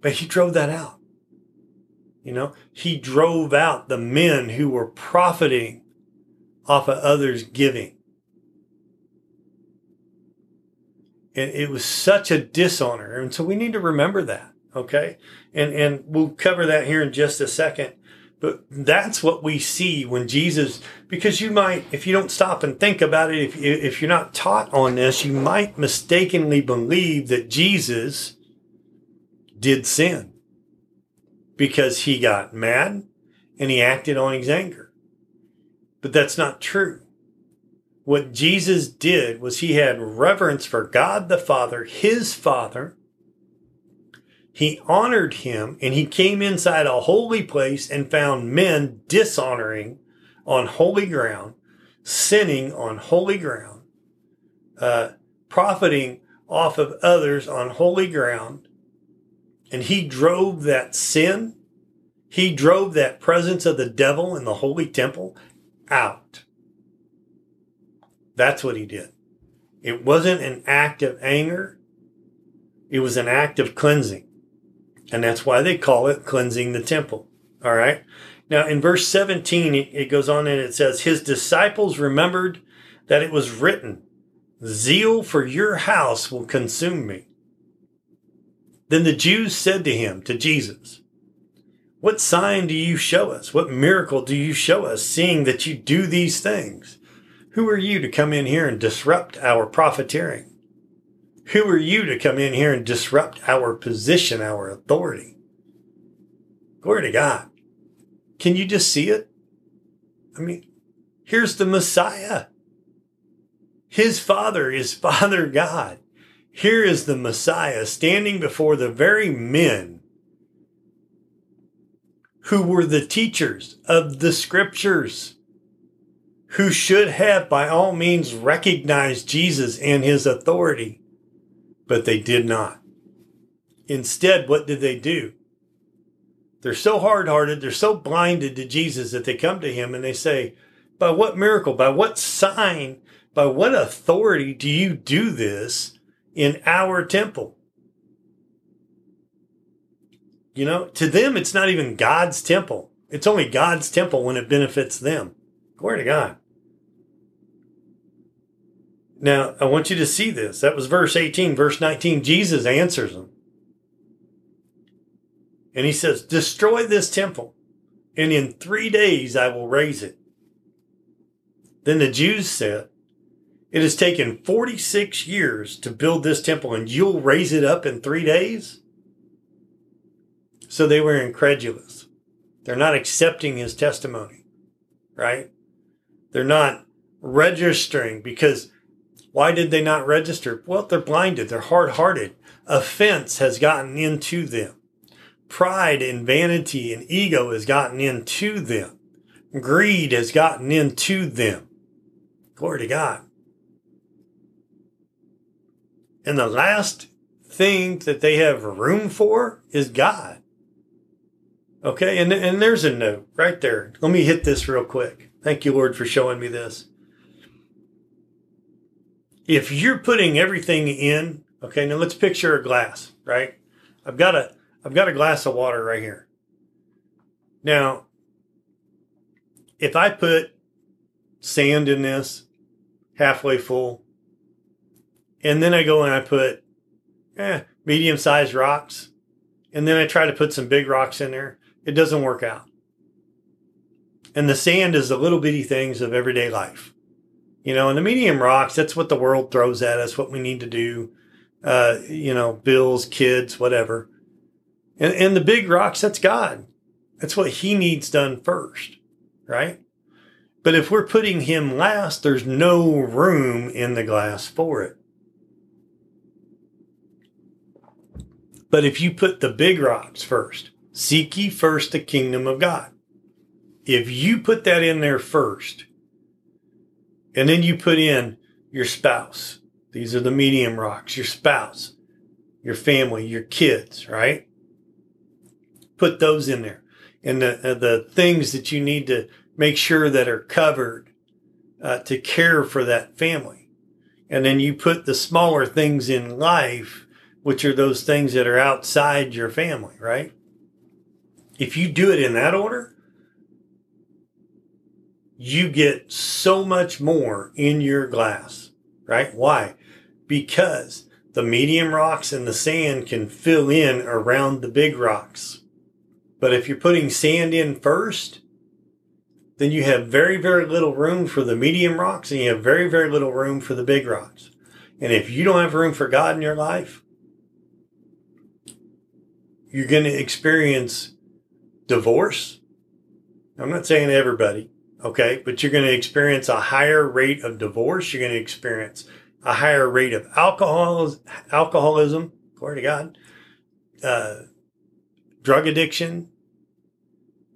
but he drove that out. You know, he drove out the men who were profiting off of others giving. And it was such a dishonor. And so we need to remember that. Okay. And, and we'll cover that here in just a second. But that's what we see when Jesus, because you might, if you don't stop and think about it, if, if you're not taught on this, you might mistakenly believe that Jesus did sin because he got mad and he acted on his anger. But that's not true. What Jesus did was he had reverence for God the Father, his Father, he honored him and he came inside a holy place and found men dishonoring on holy ground, sinning on holy ground, uh, profiting off of others on holy ground. And he drove that sin, he drove that presence of the devil in the holy temple out. That's what he did. It wasn't an act of anger. It was an act of cleansing. And that's why they call it cleansing the temple. All right. Now, in verse 17, it goes on and it says, His disciples remembered that it was written, Zeal for your house will consume me. Then the Jews said to him, to Jesus, What sign do you show us? What miracle do you show us seeing that you do these things? Who are you to come in here and disrupt our profiteering? Who are you to come in here and disrupt our position, our authority? Glory to God. Can you just see it? I mean, here's the Messiah. His father is Father God. Here is the Messiah standing before the very men who were the teachers of the scriptures, who should have by all means recognized Jesus and his authority but they did not. Instead, what did they do? They're so hard hearted, they're so blinded to Jesus that they come to him and they say, By what miracle, by what sign, by what authority do you do this in our temple? You know, to them, it's not even God's temple. It's only God's temple when it benefits them. Glory to God. Now, I want you to see this. That was verse 18. Verse 19, Jesus answers them. And he says, Destroy this temple, and in three days I will raise it. Then the Jews said, It has taken 46 years to build this temple, and you'll raise it up in three days? So they were incredulous. They're not accepting his testimony, right? They're not registering because why did they not register? Well, they're blinded. They're hard hearted. Offense has gotten into them. Pride and vanity and ego has gotten into them. Greed has gotten into them. Glory to God. And the last thing that they have room for is God. Okay, and, and there's a note right there. Let me hit this real quick. Thank you, Lord, for showing me this if you're putting everything in, okay, now let's picture a glass, right? I've got a I've got a glass of water right here. Now, if I put sand in this halfway full, and then I go and I put eh, medium sized rocks, and then I try to put some big rocks in there, it doesn't work out. And the sand is the little bitty things of everyday life. You know, and the medium rocks, that's what the world throws at us, what we need to do. Uh, you know, bills, kids, whatever. And, and the big rocks, that's God. That's what he needs done first, right? But if we're putting him last, there's no room in the glass for it. But if you put the big rocks first, seek ye first the kingdom of God. If you put that in there first, and then you put in your spouse. These are the medium rocks, your spouse, your family, your kids, right? Put those in there. And the, uh, the things that you need to make sure that are covered uh, to care for that family. And then you put the smaller things in life, which are those things that are outside your family, right? If you do it in that order, you get so much more in your glass, right? Why? Because the medium rocks and the sand can fill in around the big rocks. But if you're putting sand in first, then you have very, very little room for the medium rocks and you have very, very little room for the big rocks. And if you don't have room for God in your life, you're going to experience divorce. I'm not saying everybody, Okay. But you're going to experience a higher rate of divorce. You're going to experience a higher rate of alcohol, alcoholism. Glory to God. Uh, drug addiction,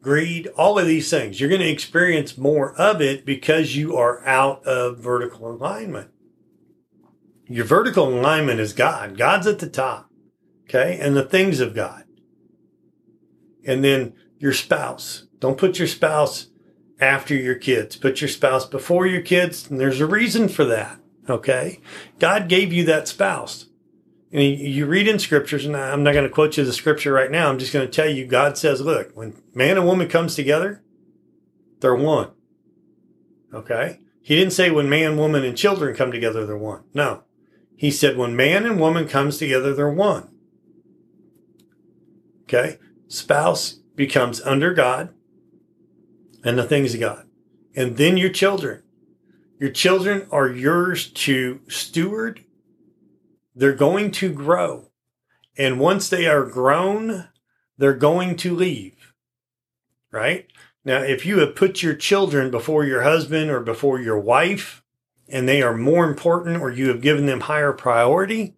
greed, all of these things. You're going to experience more of it because you are out of vertical alignment. Your vertical alignment is God. God's at the top. Okay. And the things of God. And then your spouse. Don't put your spouse after your kids. Put your spouse before your kids, and there's a reason for that. Okay. God gave you that spouse. And you read in scriptures, and I'm not going to quote you the scripture right now. I'm just going to tell you God says, look, when man and woman comes together, they're one. Okay. He didn't say when man, woman, and children come together, they're one. No. He said when man and woman comes together, they're one. Okay. Spouse becomes under God and the things of God. And then your children. Your children are yours to steward. They're going to grow. And once they are grown, they're going to leave. Right? Now, if you have put your children before your husband or before your wife, and they are more important or you have given them higher priority,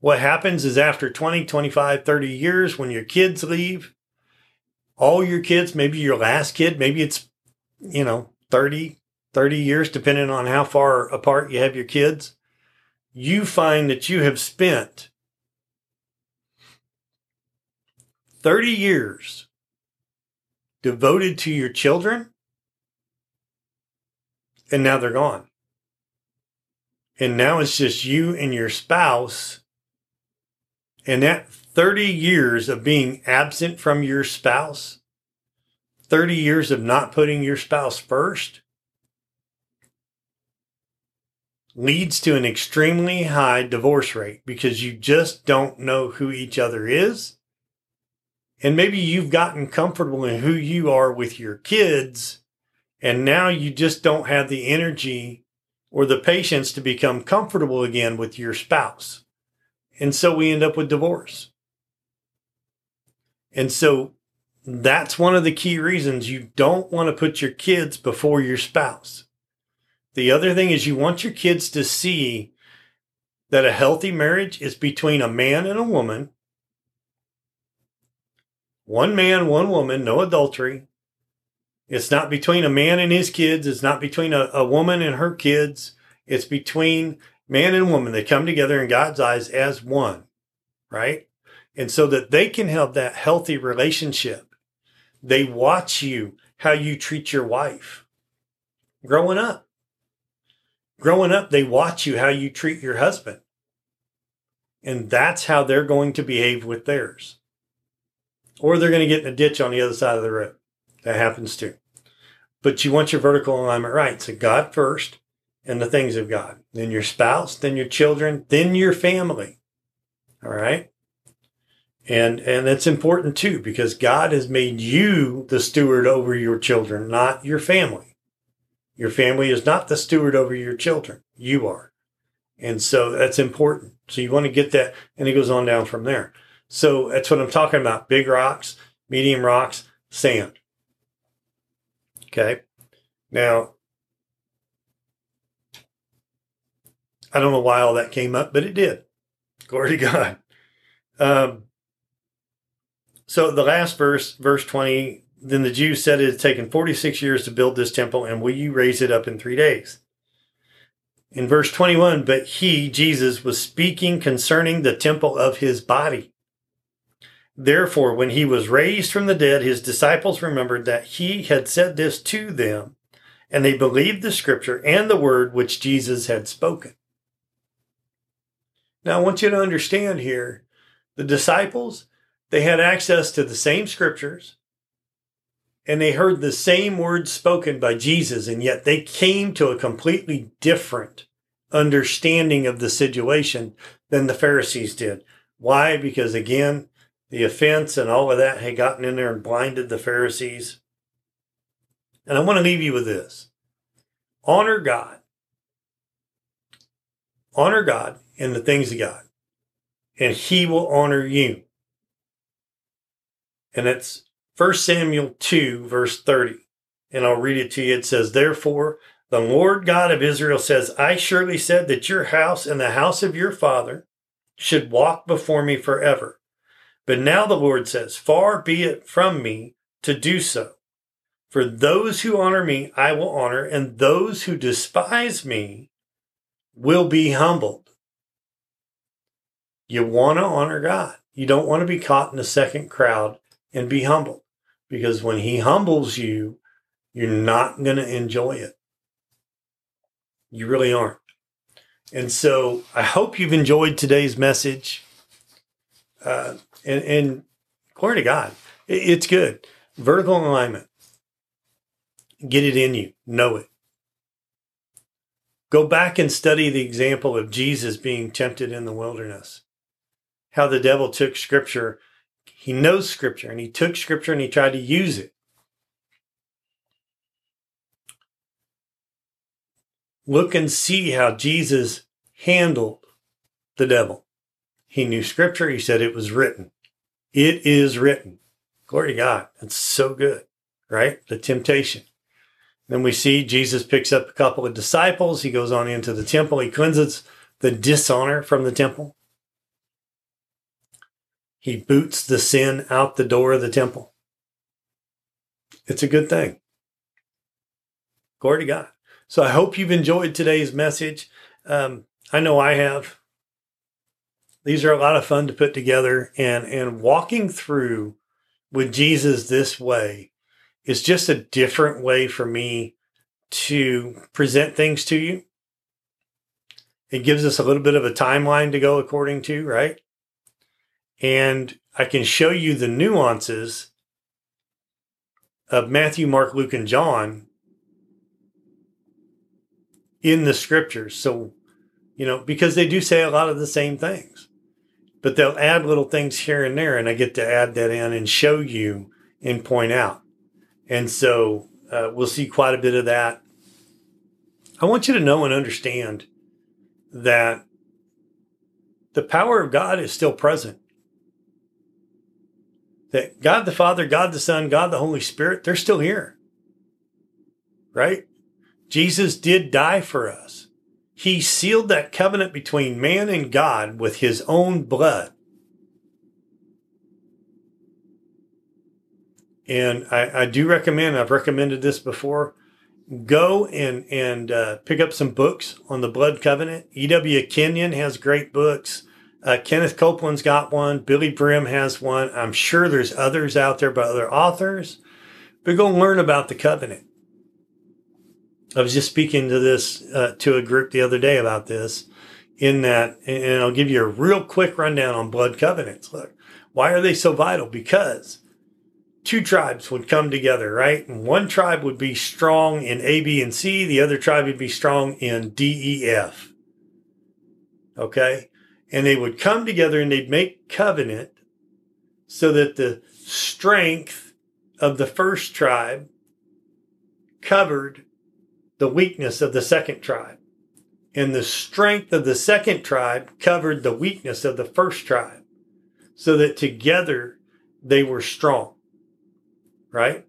what happens is after 20, 25, 30 years, when your kids leave, all your kids, maybe your last kid, maybe it's, you know, 30, 30 years, depending on how far apart you have your kids, you find that you have spent 30 years devoted to your children, and now they're gone. And now it's just you and your spouse and that 30 years of being absent from your spouse, 30 years of not putting your spouse first, leads to an extremely high divorce rate because you just don't know who each other is. And maybe you've gotten comfortable in who you are with your kids, and now you just don't have the energy or the patience to become comfortable again with your spouse. And so we end up with divorce. And so that's one of the key reasons you don't want to put your kids before your spouse. The other thing is you want your kids to see that a healthy marriage is between a man and a woman. One man, one woman, no adultery. It's not between a man and his kids. It's not between a, a woman and her kids. It's between man and woman, they come together in God's eyes as one, right? And so that they can have that healthy relationship. They watch you, how you treat your wife growing up. Growing up, they watch you, how you treat your husband. And that's how they're going to behave with theirs. Or they're going to get in a ditch on the other side of the road. That happens too. But you want your vertical alignment right. So God first, and the things of God, then your spouse, then your children, then your family. All right. And, and that's important too, because God has made you the steward over your children, not your family. Your family is not the steward over your children. You are. And so that's important. So you want to get that. And it goes on down from there. So that's what I'm talking about. Big rocks, medium rocks, sand. Okay. Now, I don't know why all that came up, but it did. Glory to God. Um, so the last verse, verse 20, then the Jews said it had taken 46 years to build this temple, and will you raise it up in three days? In verse 21, but he, Jesus, was speaking concerning the temple of his body. Therefore, when he was raised from the dead, his disciples remembered that he had said this to them, and they believed the scripture and the word which Jesus had spoken. Now, I want you to understand here the disciples, they had access to the same scriptures and they heard the same words spoken by Jesus, and yet they came to a completely different understanding of the situation than the Pharisees did. Why? Because again, the offense and all of that had gotten in there and blinded the Pharisees. And I want to leave you with this honor God. Honor God in the things of God, and He will honor you. And it's 1 Samuel 2, verse 30. And I'll read it to you. It says, Therefore, the Lord God of Israel says, I surely said that your house and the house of your father should walk before me forever. But now the Lord says, Far be it from me to do so. For those who honor me, I will honor, and those who despise me will be humbled. You want to honor God. You don't want to be caught in a second crowd and be humbled because when He humbles you, you're not going to enjoy it. You really aren't. And so I hope you've enjoyed today's message. Uh, and, and glory to God, it, it's good. Vertical alignment. Get it in you. Know it. Go back and study the example of Jesus being tempted in the wilderness how the devil took scripture, he knows scripture and he took scripture and he tried to use it. Look and see how Jesus handled the devil. He knew scripture. He said it was written. It is written. Glory to God. That's so good, right? The temptation. Then we see Jesus picks up a couple of disciples. He goes on into the temple. He cleanses the dishonor from the temple. He boots the sin out the door of the temple. It's a good thing. Glory to God. So I hope you've enjoyed today's message. Um, I know I have. These are a lot of fun to put together, and and walking through with Jesus this way is just a different way for me to present things to you. It gives us a little bit of a timeline to go according to, right? And I can show you the nuances of Matthew, Mark, Luke, and John in the scriptures. So, you know, because they do say a lot of the same things, but they'll add little things here and there, and I get to add that in and show you and point out. And so uh, we'll see quite a bit of that. I want you to know and understand that the power of God is still present. That God the Father, God the Son, God the Holy Spirit, they're still here. Right? Jesus did die for us. He sealed that covenant between man and God with his own blood. And I, I do recommend, I've recommended this before, go and, and uh, pick up some books on the blood covenant. E.W. Kenyon has great books. Uh, Kenneth Copeland's got one. Billye Brim has one. I'm sure there's others out there by other authors. But go learn about the covenant. I was just speaking to this uh, to a group the other day about this. In that, and I'll give you a real quick rundown on blood covenants. Look, why are they so vital? Because two tribes would come together, right? And one tribe would be strong in A, B, and C. The other tribe would be strong in D, E, F. Okay. And they would come together and they'd make covenant so that the strength of the first tribe covered the weakness of the second tribe. And the strength of the second tribe covered the weakness of the first tribe so that together they were strong right?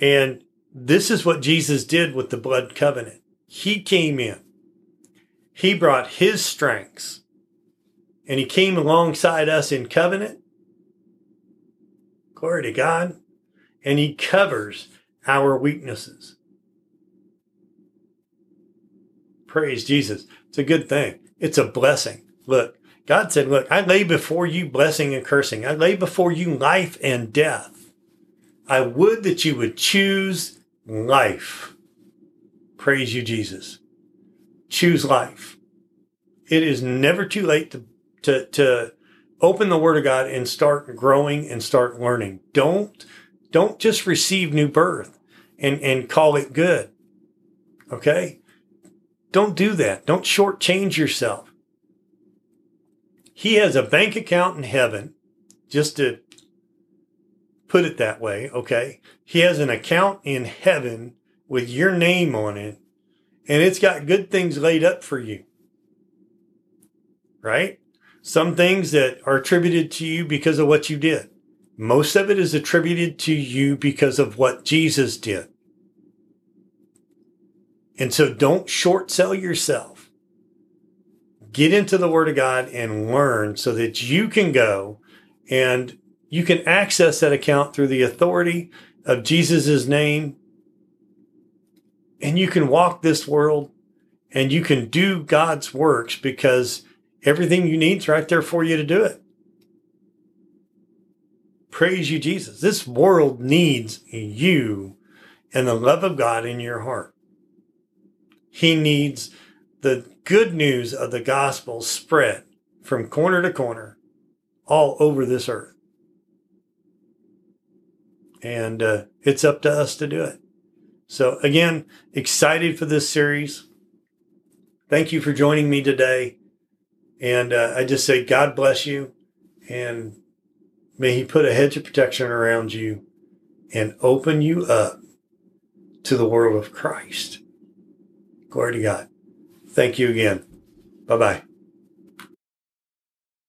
And this is what Jesus did with the blood covenant. He came in, he brought his strengths, and he came alongside us in covenant. Glory to God. And he covers our weaknesses. Praise Jesus. It's a good thing. It's a blessing. Look, God said, Look, I lay before you blessing and cursing. I lay before you life and death. I would that you would choose life. Praise you, Jesus. Choose life. It is never too late to, to, to open the word of God and start growing and start learning. Don't, don't just receive new birth and, and call it good. Okay. Don't do that. Don't shortchange yourself. He has a bank account in heaven, just to put it that way, okay? He has an account in heaven with your name on it, and it's got good things laid up for you. Right? Some things that are attributed to you because of what you did. Most of it is attributed to you because of what Jesus did. And so don't short sell yourself. Get into the Word of God and learn so that you can go and you can access that account through the authority of Jesus' name. And you can walk this world and you can do God's works because everything you need is right there for you to do it. Praise you, Jesus. This world needs you and the love of God in your heart. He needs the good news of the gospel spread from corner to corner all over this earth and uh, it's up to us to do it. So, again, excited for this series. Thank you for joining me today. And uh, I just say, God bless you and May He put a hedge of protection around you and open you up to the world of Christ. Glory to God. Thank you again. Bye bye.